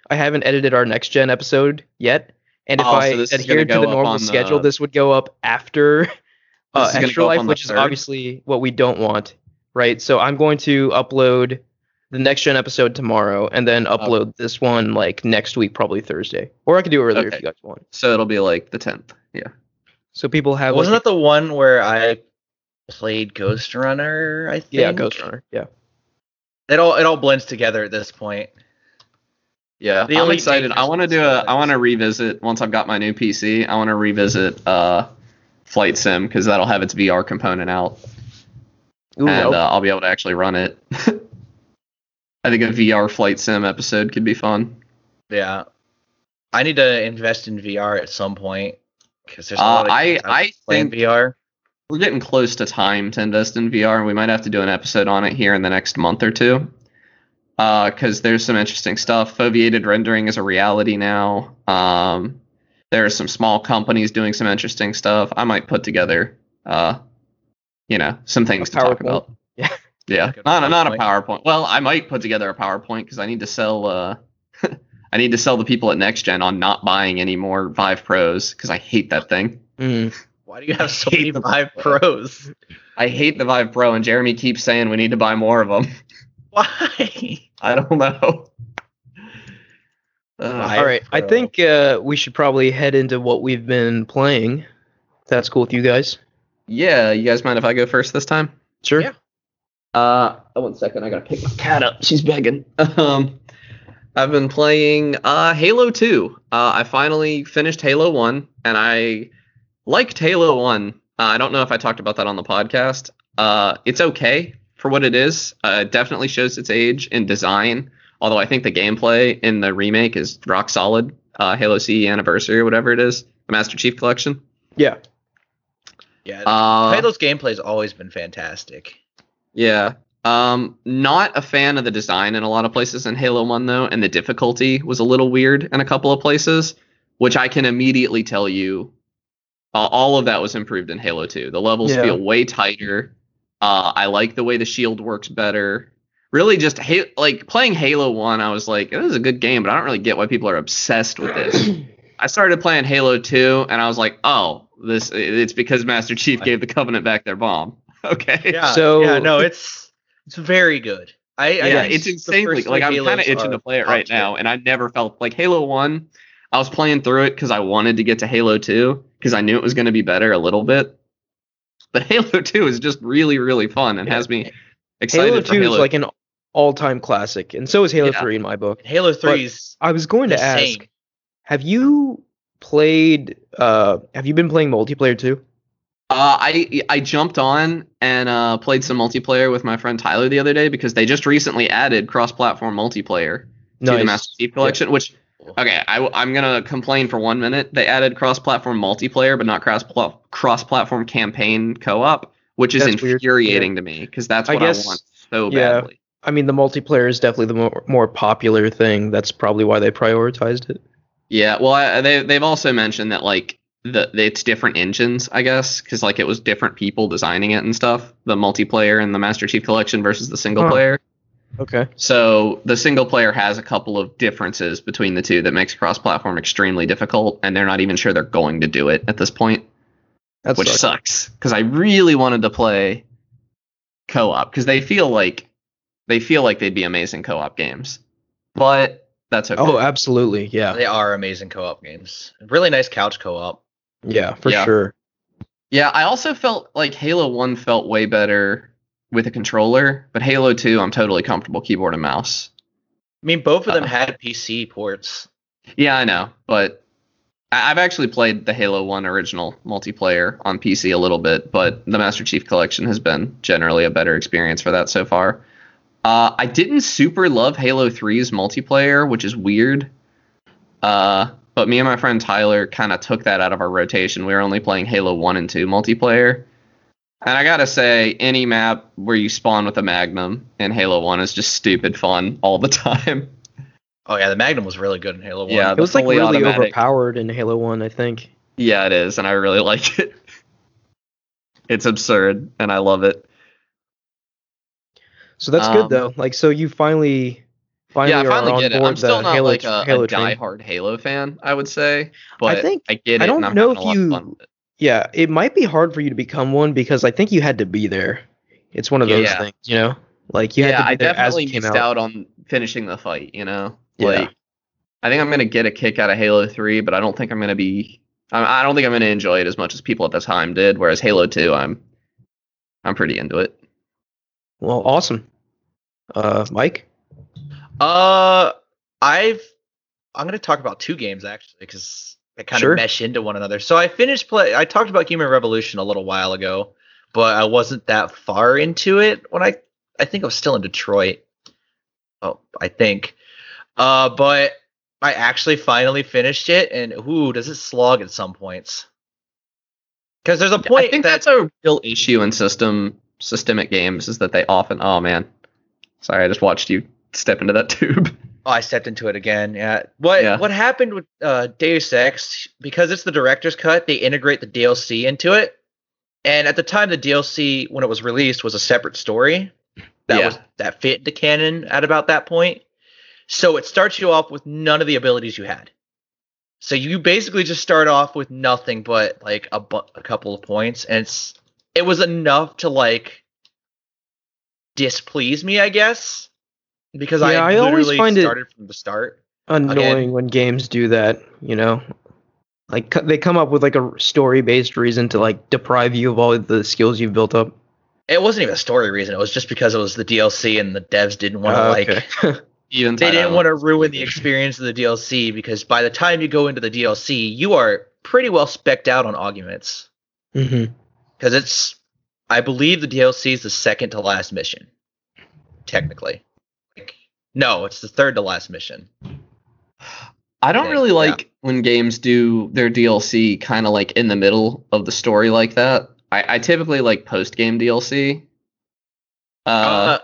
I haven't edited our next gen episode yet, and if Oh, I this adhered to the normal on the- schedule, this would go up after [laughs] uh, Extra Life, on the which is obviously what we don't want, right? So I'm going to upload the next gen episode tomorrow, and then upload this one like next week, probably Thursday, or I could do it earlier if you guys want. so it'll be like the tenth. Yeah. So people have Wasn't like, that the one where I played Ghostrunner? I think. yeah, Ghostrunner, yeah. It all it all blends together at this point. Yeah, The I'm excited. I want to do a. I want to revisit once I've got my new PC. I want to revisit uh, Flight Sim because that'll have its VR component out, Ooh, and I'll- uh, I'll be able to actually run it. [laughs] I think a VR Flight Sim episode could be fun. Yeah. I need to invest in VR at some point because there's a Uh, lot of I- I playing think- VR. We're getting close to time to invest in VR, and we might have to do an episode on it here in the next month or two. Because there's some interesting stuff. Foveated rendering is a reality now. Um, there are some small companies doing some interesting stuff. I might put together, uh, you know, some things A to talk about. [laughs] Yeah. Yeah, Good not a, not a PowerPoint. PowerPoint. Well, I might put together a PowerPoint because I need to sell. Uh, [laughs] I need to sell the people at NextGen on not buying any more Vive Pros because I hate that thing. Mm. Why do you have so many them. Vive Pros? I hate the Vive Pro, and Jeremy keeps saying we need to buy more of them. Why? [laughs] I don't know. [laughs] Uh, Vive All right, I think uh, we should probably head into what we've been playing. That's cool with you guys. yeah, you guys mind if I go first this time? Sure. Yeah. Uh, oh, one second. I gotta pick my cat up. She's begging. [laughs] Um, I've been playing uh Halo 2. Uh, I finally finished Halo 1, and I liked Halo 1. Uh, I don't know if I talked about that on the podcast. Uh, it's okay for what it is. Uh, it definitely shows its age in design. Although I think the gameplay in the remake is rock solid. Uh, Halo CE Anniversary or whatever it is, the Master Chief Collection. Yeah. Yeah. Uh, Halo's gameplay's always been fantastic. Yeah. Um, not a fan of the design in a lot of places in Halo 1 though, and the difficulty was a little weird in a couple of places, which I can immediately tell you uh, all of that was improved in Halo 2. The levels Yeah. feel way tighter. Uh, I like the way the shield works better. Really, just ha- like playing Halo 1, I was like, this is a good game, but I don't really get why people are obsessed with this. [clears throat] I started playing Halo 2, and I was like, oh, this it's because Master Chief gave the Covenant back their bomb. [laughs] Okay. Yeah. So- yeah, no, it's it's very good. I, I yeah, think it's the insanely like I'm kind of itching to play it right now, and I never felt like Halo One. I was playing through it because I wanted to get to Halo Two because I knew it was going to be better a little bit. But Halo [laughs] Two is just really really fun and Yeah. has me excited Halo for 2 Halo. is like an all-time classic, and so is Halo Yeah. 3 in my book. Halo 3's I was going to ask, insane. have you played? Uh, have you been playing multiplayer too? Uh, I I jumped on and uh, played some multiplayer with my friend Tyler the other day because they just recently added cross-platform multiplayer to the Master Chief Collection. Which, okay, I, I'm gonna complain for one minute. They added cross-platform multiplayer, but not cross cross-platform campaign co-op, which is That's infuriating to me because that's what I, guess- want so yeah. badly. I mean, the multiplayer is definitely the more, more popular thing. That's probably why they prioritized it. Yeah, well, I, they they've also mentioned that like the it's different engines, I guess, because like it was different people designing it and stuff. The multiplayer and the Master Chief Collection versus the single Huh. player. Okay. So the single player has a couple of differences between the two that makes cross-platform extremely difficult, and they're not even sure they're going to do it at this point, That's which sucks because I really wanted to play co-op because they feel like they feel like they'd be amazing co-op games, but that's okay. Oh, absolutely. Yeah. They are amazing co-op games. Really nice couch co-op. Yeah, for Yeah. sure. Yeah, I also felt like Halo 1 felt way better with a controller, but Halo 2, I'm totally comfortable keyboard and mouse. I mean, both of them Uh. had PC ports. Yeah, I know, but I- I've actually played the Halo 1 original multiplayer on PC a little bit, but the Master Chief Collection has been generally a better experience for that so far. Uh, I didn't super love Halo 3's multiplayer, which is weird. Uh, but me and my friend Tyler kind of took that out of our rotation. We were only playing Halo 1 and 2 multiplayer. And I gotta say, any map where you spawn with a Magnum in Halo 1 is just stupid fun all the [laughs] time. Oh yeah, the Magnum was really good in Halo 1. Yeah, It was like really automatic. overpowered in Halo 1, I think. Yeah, it is, and I really [laughs] like it. It's absurd, and I love it. So that's Um, good though. Like so you finally finally yeah, I are finally on get it. board I'm still not Halo, like a, Halo a diehard Halo fan, I would say, but I think- I get it. I don't and I'm know if a lot of you- fun with it. Yeah, it might be hard for you to become one because I think you had to be there. It's one of those Yeah. things, you know? Like you yeah, had to be I there as definitely it missed out. out on finishing the fight. You know, Yeah. like I think I'm gonna get a kick out of Halo Three, but I don't think I'm gonna be. I I don't think I'm gonna enjoy it as much as people at the time did. Whereas Halo Two, I'm, I'm pretty into it. Well, awesome. Uh Mike? Uh, I've I'm gonna talk about two games actually because they kind Sure. of mesh into one another. So I finished play. I talked about Human Revolution a little while ago, but I wasn't that far into it when I I think I was still in Detroit. Oh, I think. Uh, but I actually finally finished it, and ooh, does it slog at some points? Because there's a point I think that that's a real issue in system systemic games is that they often. Oh man, sorry, I just watched you step into that [laughs] tube. Oh, I stepped into it again. Yeah. What Yeah. what happened with uh, Deus Ex? Because it's the director's cut, they integrate the DLC into it. And at the time, the DLC when it was released was a separate story that Yeah. was that fit the canon at about that point. So it starts you off with none of the abilities you had. So you basically just start off with nothing but like a, bu- a couple of points, and it's it was enough to like displease me, I guess, because Yeah, I I always literally find it- started from the start. Annoying when games do that, you know? Like they come up with like a story-based reason to like deprive you of all the skills you've built up. It wasn't even a story reason. It was just because it was the DLC and the devs didn't want to Uh, like okay. [laughs] Even they didn't want to ruin the experience of the DLC because by the time you go into the DLC, you are pretty well specked out on augments hmm because it's I believe the DLC is the second to last mission. Technically. No, it's the third to last mission. I don't Yeah, really yeah. like when games do their DLC kind of like in the middle of the story like that. I, I typically like post game DLC. Uh, Uh,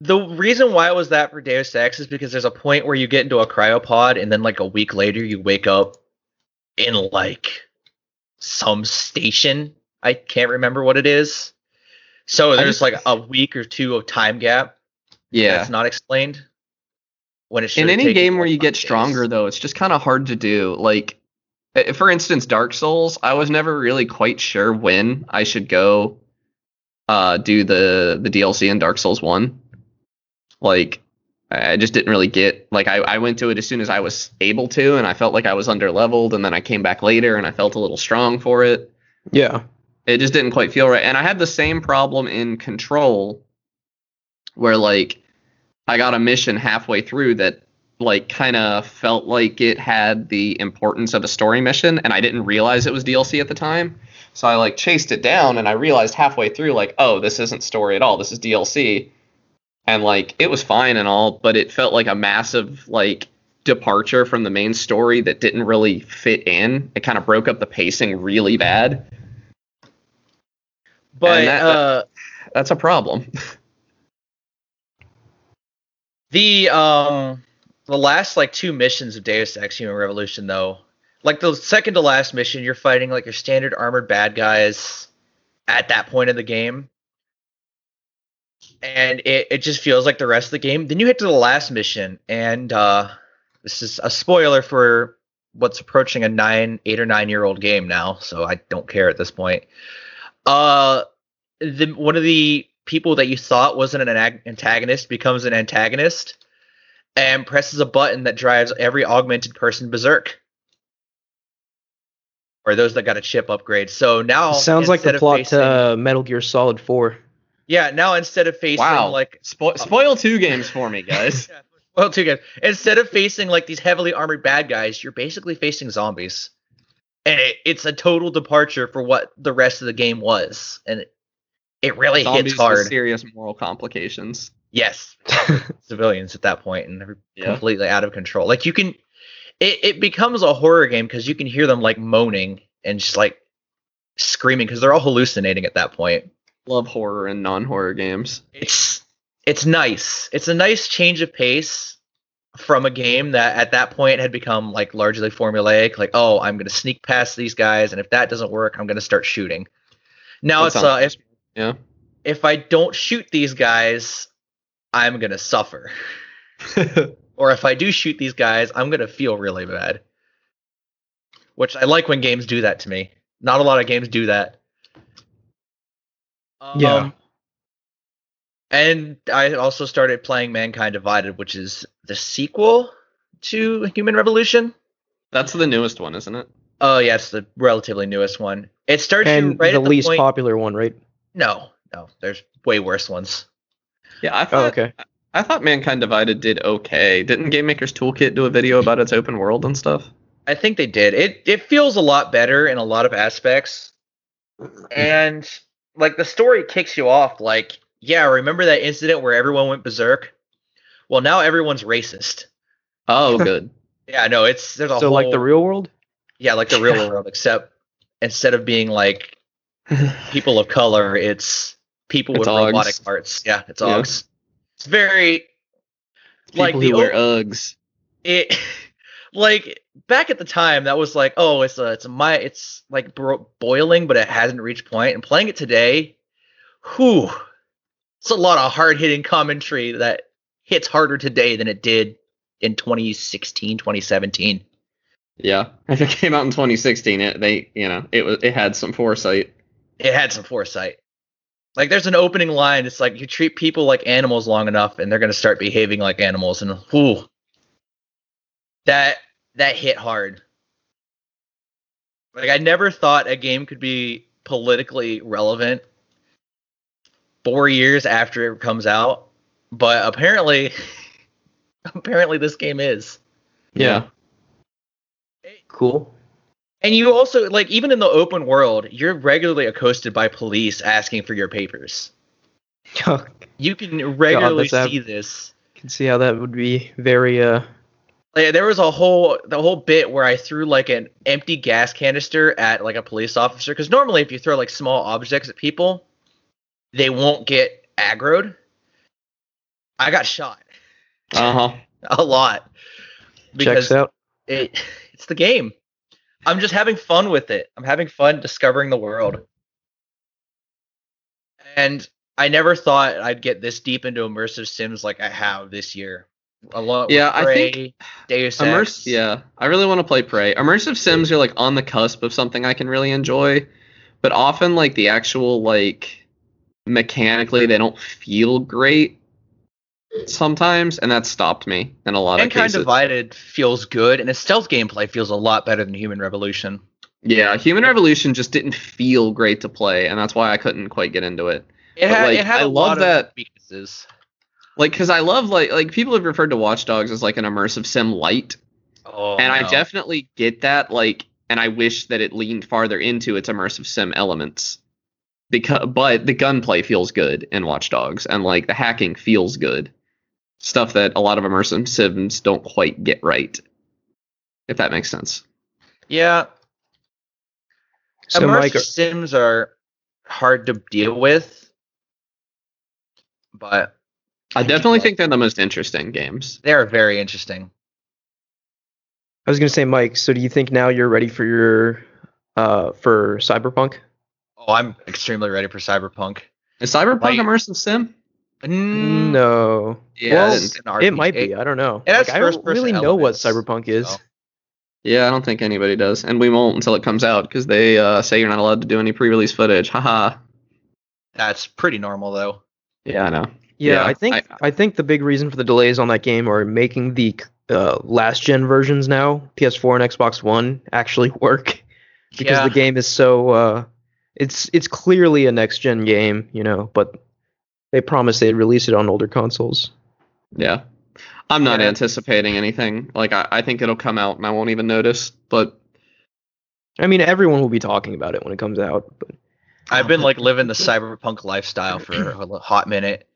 the reason why it was that for Deus Ex is because there's a point where you get into a cryopod and then like a week later you wake up in like some station. I can't remember what it is. So there's just- like a week or two of time gap yeah. that's not explained. When it In any game where you get five days. stronger, though, it's just kind of hard to do. Like, eh, for instance, Dark Souls, I was never really quite sure when I should go uh, do the the DLC in Dark Souls One. Like, I I just didn't really get like I, I went to it as soon as I was able to, and I felt like I was under leveled, and then I came back later and I felt a little strong for it. Yeah. It just didn't quite feel right. And I had the same problem in Control, where like I got a mission halfway through that like kind of felt like it had the importance of a story mission and I didn't realize it was DLC at the time. So I like chased it down and I realized halfway through like, oh, this isn't story at all. This is DLC. And like it was fine and all, but it felt like a massive like departure from the main story that didn't really fit in. It kind of broke up the pacing really bad. But that- uh, That's a problem. [laughs] the um the last like two missions of Deus Ex Human Revolution though, like the second to last mission, you're fighting like your standard armored bad guys at that point in the game. And it, it just feels like the rest of the game. Then you hit to the last mission, and uh this is a spoiler for what's approaching a nine, eight or nine year old game now, so I don't care at this point. Uh the one of the people that you thought wasn't an antagonist becomes an antagonist and presses a button that drives every augmented person berserk. Or those that got a chip upgrade. So now Sounds like the plot facing- to uh, Metal Gear Solid 4. Yeah, now instead of facing wow. like Spo- spoil two games for me, guys. well, too good. Instead of facing like these heavily armored bad guys, you're basically facing zombies, and it, it's a total departure for what the rest of the game was, and it, it really Zombies hits hard. serious moral complications. Yes, [laughs] civilians at that point and they're Yeah. completely out of control. Like you can, it, it becomes a horror game because you can hear them like moaning and just like screaming because they're all hallucinating at that point. Love horror and non-horror games. It's it's nice. It's a nice change of pace from a game that at that point had become like largely formulaic. Like, oh, I'm gonna sneak past these guys, and if that doesn't work, I'm gonna start shooting. Now That it's uh, sounds- if Yeah. if I don't shoot these guys, I'm gonna suffer. [laughs] or if I do shoot these guys, I'm gonna feel really bad. Which I like when games do that to me. Not a lot of games do that. Yeah. Um, and I also started playing Mankind Divided, which is the sequel to Human Revolution. That's the newest one, isn't it? Oh, yeah, it's the relatively newest one. It starts you And right the at the least point. popular one, right? No, no, there's way worse ones. Yeah, I Oh, thought. okay. I thought Mankind Divided did okay. Didn't Game Maker's Toolkit do a video about its open world and stuff? I think they did. It it feels a lot better in a lot of aspects. And like the story kicks you off like, yeah, remember that incident where everyone went berserk? Well, now everyone's racist. Oh, [laughs] good. Yeah, no, it's there's a So, whole like the real world? Yeah, like the real world [laughs] except instead of being like [laughs] people of color, it's people It's with robotic parts. Yeah, it's Yeah. Augs. It's very like People the who wear Uggs. it [laughs] like back at the time that was like oh it's a it's a my it's like bro- boiling but it hasn't reached point and playing it today whew it's a lot of hard-hitting commentary that hits harder today than it did in 2016 2017 Yeah, [laughs] if it came out in 2016, it they you know it was it had some foresight. It had some foresight. Like there's an opening line it's like you treat people like animals long enough and they're going to start behaving like animals and whew. That that hit hard. Like i never thought a game could be politically relevant four years after it comes out but apparently [laughs] apparently this game is. Yeah, Cool. And you also like even in the open world you're regularly accosted by police asking for your papers [laughs] you can regularly that's ab- see this. can see how that would be very uh Like, there was a whole the whole bit where I threw like an empty gas canister at like a police officer because normally if you throw like small objects at people, they won't get aggroed. I got shot uh huh. [laughs] a lot because checks out. it it's the game. I'm just having fun with it. I'm having fun discovering the world. And I never thought I'd get this deep into immersive sims like I have this year. A lot Yeah, with I think Deus Immerse, Ex. yeah, I really want to play Prey. Immersive sims are like on the cusp of something I can really enjoy, but often like the actual like mechanically they don't feel great sometimes, and that stopped me in a lot of Mankind cases. Divided feels good, and its stealth gameplay feels a lot better than Human Revolution. Yeah, Human Revolution just didn't feel great to play, and that's why I couldn't quite get into it. It had, like, it had I a love lot that- of weaknesses. like because I love like like people have referred to Watch Dogs as like an immersive sim light, Oh, and I definitely get that. Like, and I wish that it leaned farther into its immersive sim elements. Because, but the gunplay feels good in Watch Dogs, and like the hacking feels good. Stuff that a lot of immersive sims don't quite get right. If that makes sense. Yeah, So immersive Mike, sims are hard to deal with, but I definitely think they're the most interesting games. they are very interesting. I was gonna say, Mike. So do you think now you're ready for your uh for Cyberpunk? Oh, I'm extremely ready for Cyberpunk. Is Cyberpunk Like- immersive sim? Mm, No. Yeah, Well, it's didn't- It might be. I don't know. it has Like, I don't first-person really know what Cyberpunk is. so. Yeah, I don't think anybody does, and we won't until it comes out because they uh, say you're not allowed to do any pre-release footage. Haha. That's pretty normal though. Yeah, I know. Yeah, Yeah, I think I- I, think the big reason for the delays on that game are making the uh, last gen versions now, PS4 and Xbox One, actually [laughs] work because Yeah. the game is so uh, it's it's clearly a next gen game, you know, but they promised they'd release it on older consoles. Yeah, I'm not Yeah. anticipating anything. Like I, I think it'll come out and I won't even notice. But I mean, everyone will be talking about it when it comes out. But I've been like living the [laughs] cyberpunk lifestyle for a hot minute,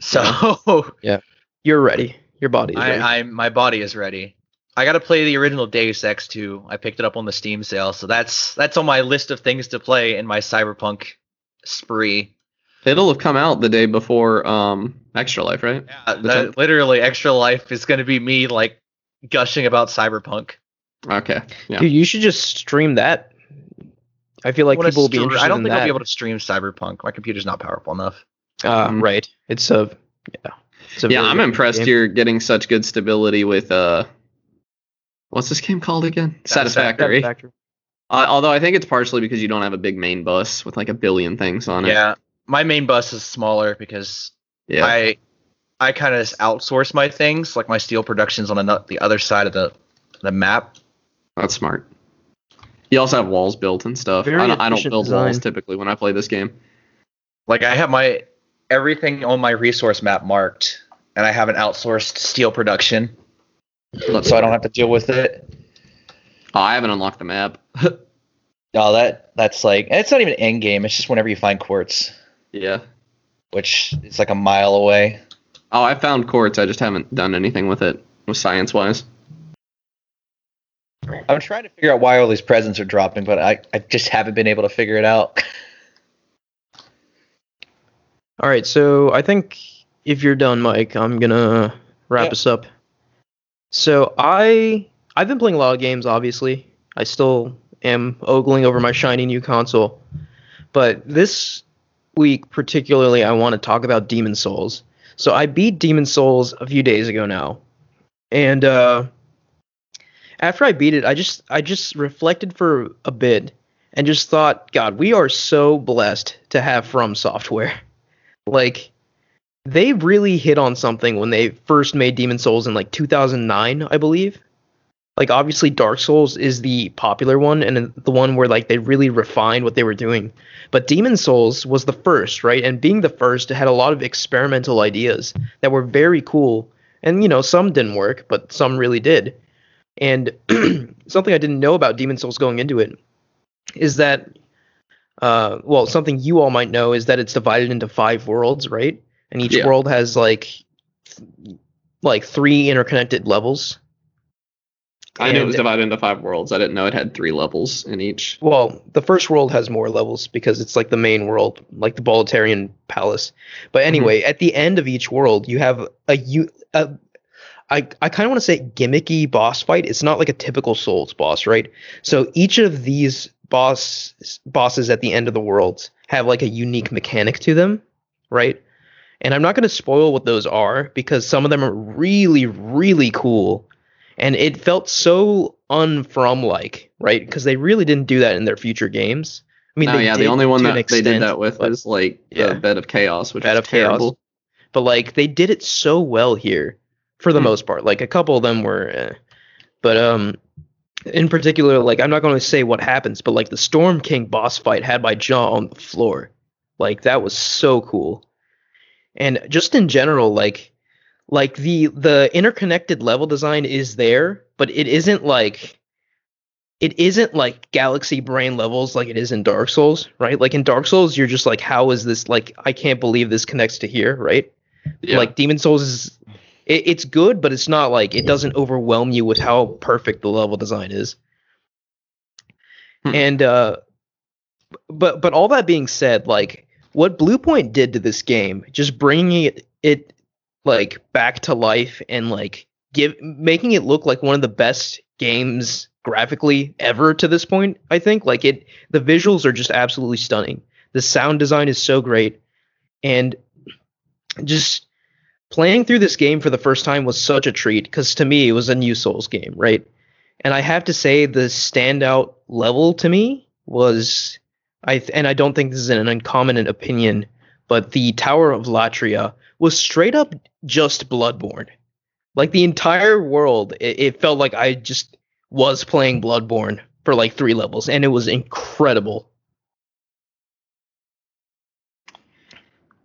so [laughs] Yeah. you're ready. Your body is ready. I, I my body is ready. I got to play the original Deus Ex 2. I picked it up on the Steam sale, so that's that's on my list of things to play in my cyberpunk spree. It'll have come out the day before um Extra Life, right? Yeah, that, literally, Extra Life is going to be me like gushing about cyberpunk. Okay. Yeah. Dude, you should just stream that. I feel like I people will be interested I don't in think that. I'll be able to stream cyberpunk. My computer's not powerful enough. Uh, Mhm. right. It's a yeah. It's a yeah, really I'm impressed game. you're getting such good stability with uh, what's this game called again? Satisfactory. Satisfactory. Satisfactory. Uh, although I think it's partially because you don't have a big main bus with like a billion things on it. Yeah, my main bus is smaller because Yeah. I I kind of outsource my things, like my steel productions on the the other side of the the map. That's smart. You also have walls built and stuff. Very I don't, I don't efficient build walls typically when I play this game. Like I have my everything on my resource map marked, and I have an outsourced steel production, so I don't have to deal with it. Oh, I haven't unlocked the map. [laughs] Oh, that that's like it's not even end game. It's just whenever you find quartz, yeah. which is like a mile away. Oh, I found quartz. I just haven't done anything with it, with science wise. I'm trying to figure out why all these presents are dropping, but I, I just haven't been able to figure it out. [laughs] All right, so I think if you're done, Mike, I'm gonna wrap Yeah. us up. So I I've been playing a lot of games. Obviously, I still am ogling over my shiny new console, but this week particularly, I want to talk about Demon's Souls. So I beat Demon's Souls a few days ago now, and uh, after I beat it, I just I just reflected for a bit and just thought, God, we are so blessed to have From Software. [laughs] Like they really hit on something when they first made Demon's Souls in like 2009, I believe. Like obviously Dark Souls is the popular one and the one where like they really refined what they were doing. But Demon's Souls was the first, right? And being the first, it had a lot of experimental ideas that were very cool. And you know, some didn't work, but some really did. And [clears throat] something I didn't know about Demon's Souls going into it is that uh, well, something you all might know is that it's divided into five worlds, right? And each Yeah. world has like th- like three interconnected levels. I knew it was divided into five worlds. I didn't know it had three levels in each. Well, the first world has more levels because it's like the main world, like the Boletarian Palace. But mm-hmm. anyway, at the end of each world, you have a you a I, I kind of want to say gimmicky boss fight. It's not like a typical Souls boss, right? So each of these boss bosses at the end of the world have like a unique mechanic to them, right? And I'm not going to spoil what those are because some of them are really, really cool. And it felt so unfrom like, right? Because they really didn't do that in their future games. I mean, no, they yeah, the only one that an they did that with was like yeah. the Bed of Chaos, which Bed of Chaos. terrible. but like they did it so well here for the Hmm. most part. Like a couple of them were, eh. but um, in particular, like I'm not going to say what happens, but like the Storm King boss fight had my jaw on the floor. Like that was so cool, and just in general, like like the the interconnected level design is there, but it isn't like it isn't like galaxy brain levels like it is in Dark Souls, right? Like in Dark Souls, you're just like, how is this like? I can't believe this connects to here, right? Yeah. Like Demon Souls is, it, it's good, but it's not like it doesn't overwhelm you with how perfect the level design is. Hmm. And uh, but but all that being said, like what Bluepoint did to this game, just bringing it it like back to life and like give making it look like one of the best games graphically ever to this point i think. Like it the visuals are just absolutely stunning. The sound design is so great. And just playing through this game for the first time was such a treat because to me it was a new souls game right? And i have to say the standout level to me was i th- and i don't think this is an uncommon opinion but the tower of latria was straight up just bloodborne like the entire world it, it felt like i just was playing bloodborne for like three levels and it was incredible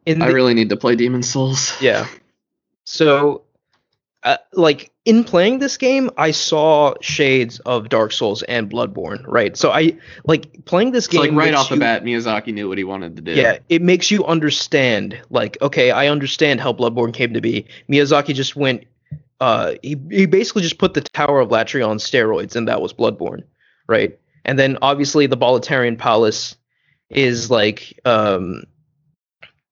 in I really need to play Demon's Souls. yeah. So, uh, like in playing this game, I saw shades of Dark Souls and Bloodborne, right? So I like playing this game. like right off the bat, Miyazaki knew what he wanted to do. Yeah, it makes you understand. Like, okay, I understand how Bloodborne came to be. Miyazaki just went. Uh, he he basically just put the Tower of Latria on steroids, and that was Bloodborne, right? And then obviously the Boletarian Palace is like um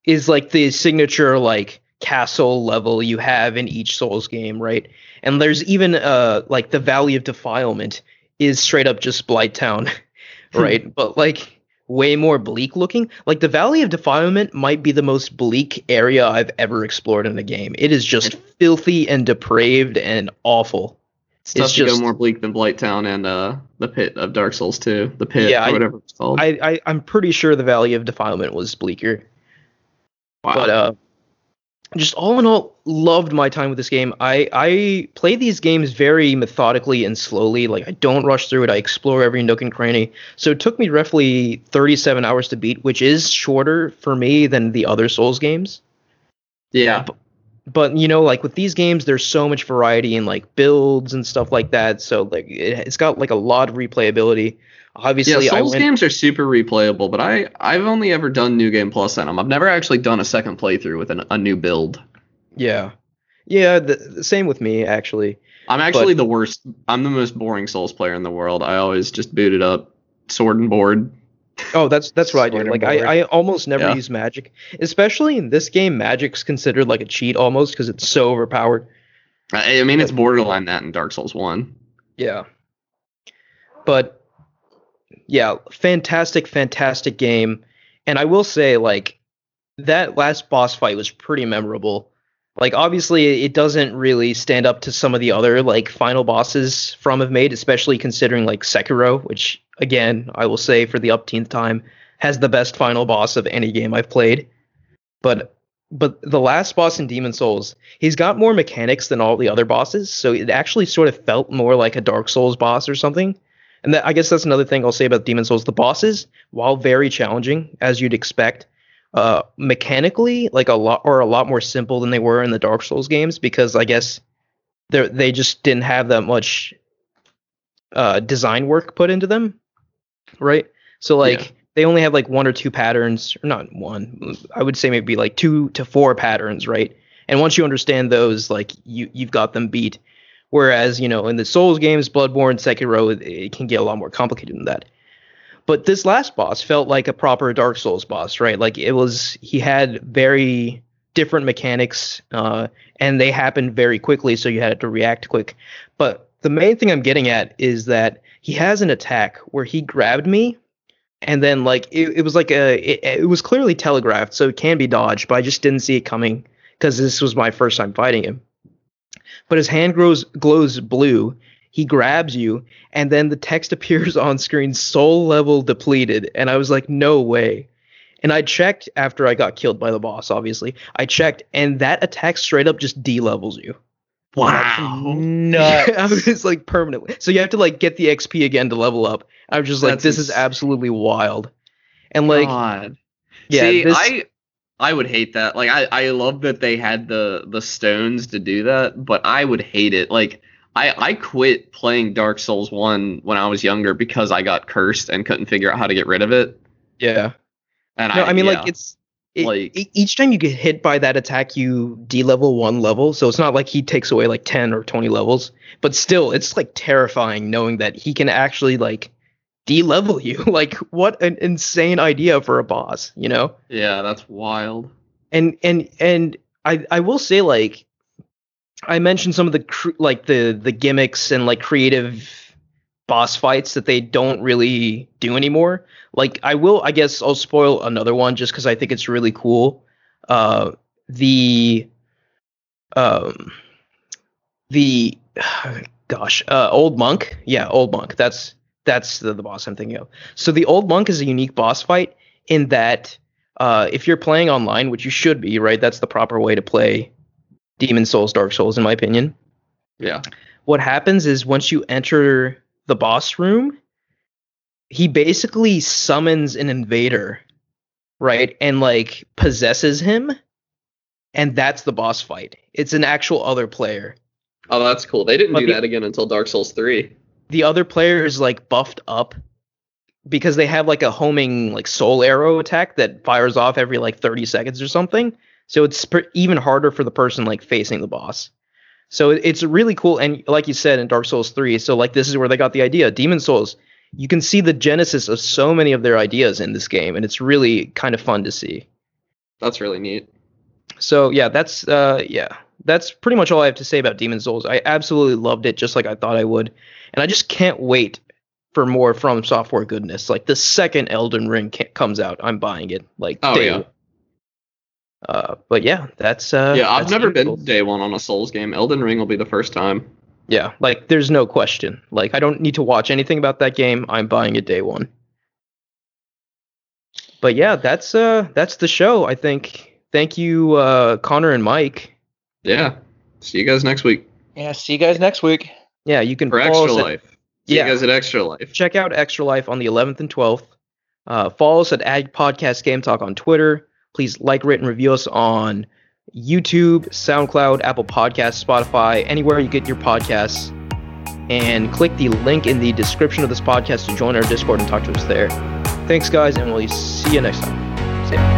is like the signature like castle level you have in each Souls game, right? And there's even uh like the Valley of Defilement is straight up just Blighttown, [laughs] right? but like way more bleak looking. Like the Valley of Defilement might be the most bleak area I've ever explored in a game. It is just filthy and depraved and awful. It's tough It's to just- go more bleak than Blighttown and uh, the pit of Dark Souls 2. The pit, Yeah, or I- whatever it's called. I, I I'm pretty sure the Valley of Defilement was bleaker. wow. But uh just all in all, loved my time with this game. I I play these games very methodically and slowly. Like I don't rush through it. I explore every nook and cranny. So it took me roughly 37 hours to beat, which is shorter for me than the other Souls games. yeah. But you know, like with these games, there's so much variety in like builds and stuff like that. So like it, it's got like a lot of replayability. Obviously, yeah, I Souls went, games are super replayable, but I I've only ever done New Game Plus on them. I've never actually done a second playthrough with an, a new build. yeah, yeah. The, the same with me actually. I'm actually the worst. I'm the most boring Souls player in the world. I always just boot it up, sword and board. Oh, that's that's what I do. Like. I, I almost never Yeah. use magic, especially in this game. Magic's considered like a cheat almost because it's so overpowered. I, I mean, it's borderline that in Dark Souls One. Yeah. But yeah, fantastic, fantastic game. And I will say, like, that last boss fight was pretty memorable. Like, obviously, it doesn't really stand up to some of the other like final bosses from have made, especially considering like Sekiro, which again, I will say for the upteenth time, has the best final boss of any game I've played. But but the last boss in Demon's Souls, he's got more mechanics than all the other bosses, so it actually sort of felt more like a Dark Souls boss or something. And that, I guess that's another thing I'll say about Demon's Souls. The bosses, while very challenging as you'd expect, uh, mechanically like a lot or a lot more simple than they were in the Dark Souls games because I guess they they just didn't have that much uh, design work put into them, right? So like Yeah. they only have like one or two patterns, or not one. I would say maybe like two to four patterns, right? And once you understand those, like you you've got them beat. Whereas you know in the Souls games, Bloodborne, Sekiro, it, it can get a lot more complicated than that. But this last boss felt like a proper Dark Souls boss, right? Like it was he had very different mechanics, uh, and they happened very quickly, so you had to react quick. But the main thing I'm getting at is that he has an attack where he grabbed me, and then like it, it was like a it, it was clearly telegraphed, so it can be dodged, but I just didn't see it coming because this was my first time fighting him. But his hand grows glows blue. He grabs you, and then the text [laughs] appears on screen soul level depleted. And i was like no way. And i checked after i got killed by the boss obviously. I checked and that attack straight up just d-levels you. Nuts. [laughs] i was like permanently. So you have to like get the xp again to level up. I was just like That's this is absolutely wild. And like God. yeah See, this, I I would hate that. Like I, I love that they had the the stones to do that, but I would hate it. Like I, I quit playing Dark Souls one when I was younger because I got cursed and couldn't figure out how to get rid of it. Yeah. And No, I, I mean yeah. like it's it, Like- each time you get hit by that attack, you de-level one level. So it's not like he takes away like ten or twenty levels, but still, it's like terrifying knowing that he can actually like de-level you. [laughs] like what an insane idea for a boss, you know? yeah, that's wild. and and and I I will say like I mentioned some of the cr- like the the gimmicks and like creative boss fights that they don't really do anymore. Like I will I guess I'll spoil another one just cuz I think it's really cool. Uh the um the [sighs] gosh, uh old monk. Yeah, old monk. That's that's the, the boss I'm thinking of. So the old monk is a unique boss fight in that uh, if you're playing online, which you should be, right? That's the proper way to play Demon's Souls, Dark Souls, in my opinion. Yeah. What happens is once you enter the boss room, he basically summons an invader, right? And like possesses him. And that's the boss fight. It's an actual other player. Oh, that's cool. They didn't But do the- that again until Dark Souls three. The other player is like buffed up because they have like a homing like soul arrow attack that fires off every like 30 seconds or something. So it's per- even harder for the person like facing the boss. So it- it's really cool and like you said in dark souls 3 so like this is where they got the idea. Demon's souls you can see the genesis of so many of their ideas in this game and it's really kind of fun to see. That's really neat. so yeah, that's uh yeah, that's pretty much all I have to say about Demon's Souls. I absolutely loved it, just like I thought I would, and I just can't wait for more from Software goodness. Like the second Elden Ring ca- comes out, I'm buying it. Like Oh, day yeah. one. Uh, but yeah, that's uh. yeah, I've never Demon been Souls. day one on a Souls game. Elden Ring will be the first time. Yeah, like there's no question. Like I don't need to watch anything about that game. I'm buying it day one. But yeah, that's uh that's the show. I think. Thank you, uh, Connor and Mike. Yeah. See you guys next week Yeah, see you guys next week. Yeah, you can for follow Extra at- Life. See Yeah. you guys at Extra Life. check out Extra Life on the 11th and 12th. Uh, follow us at Ag Podcast Game Talk on Twitter. Please like, rate, and review us on YouTube, SoundCloud, Apple Podcasts, Spotify, anywhere you get your podcasts. And click the link in the description of this podcast to join our Discord and talk to us there. Thanks, guys, and we'll see you next time.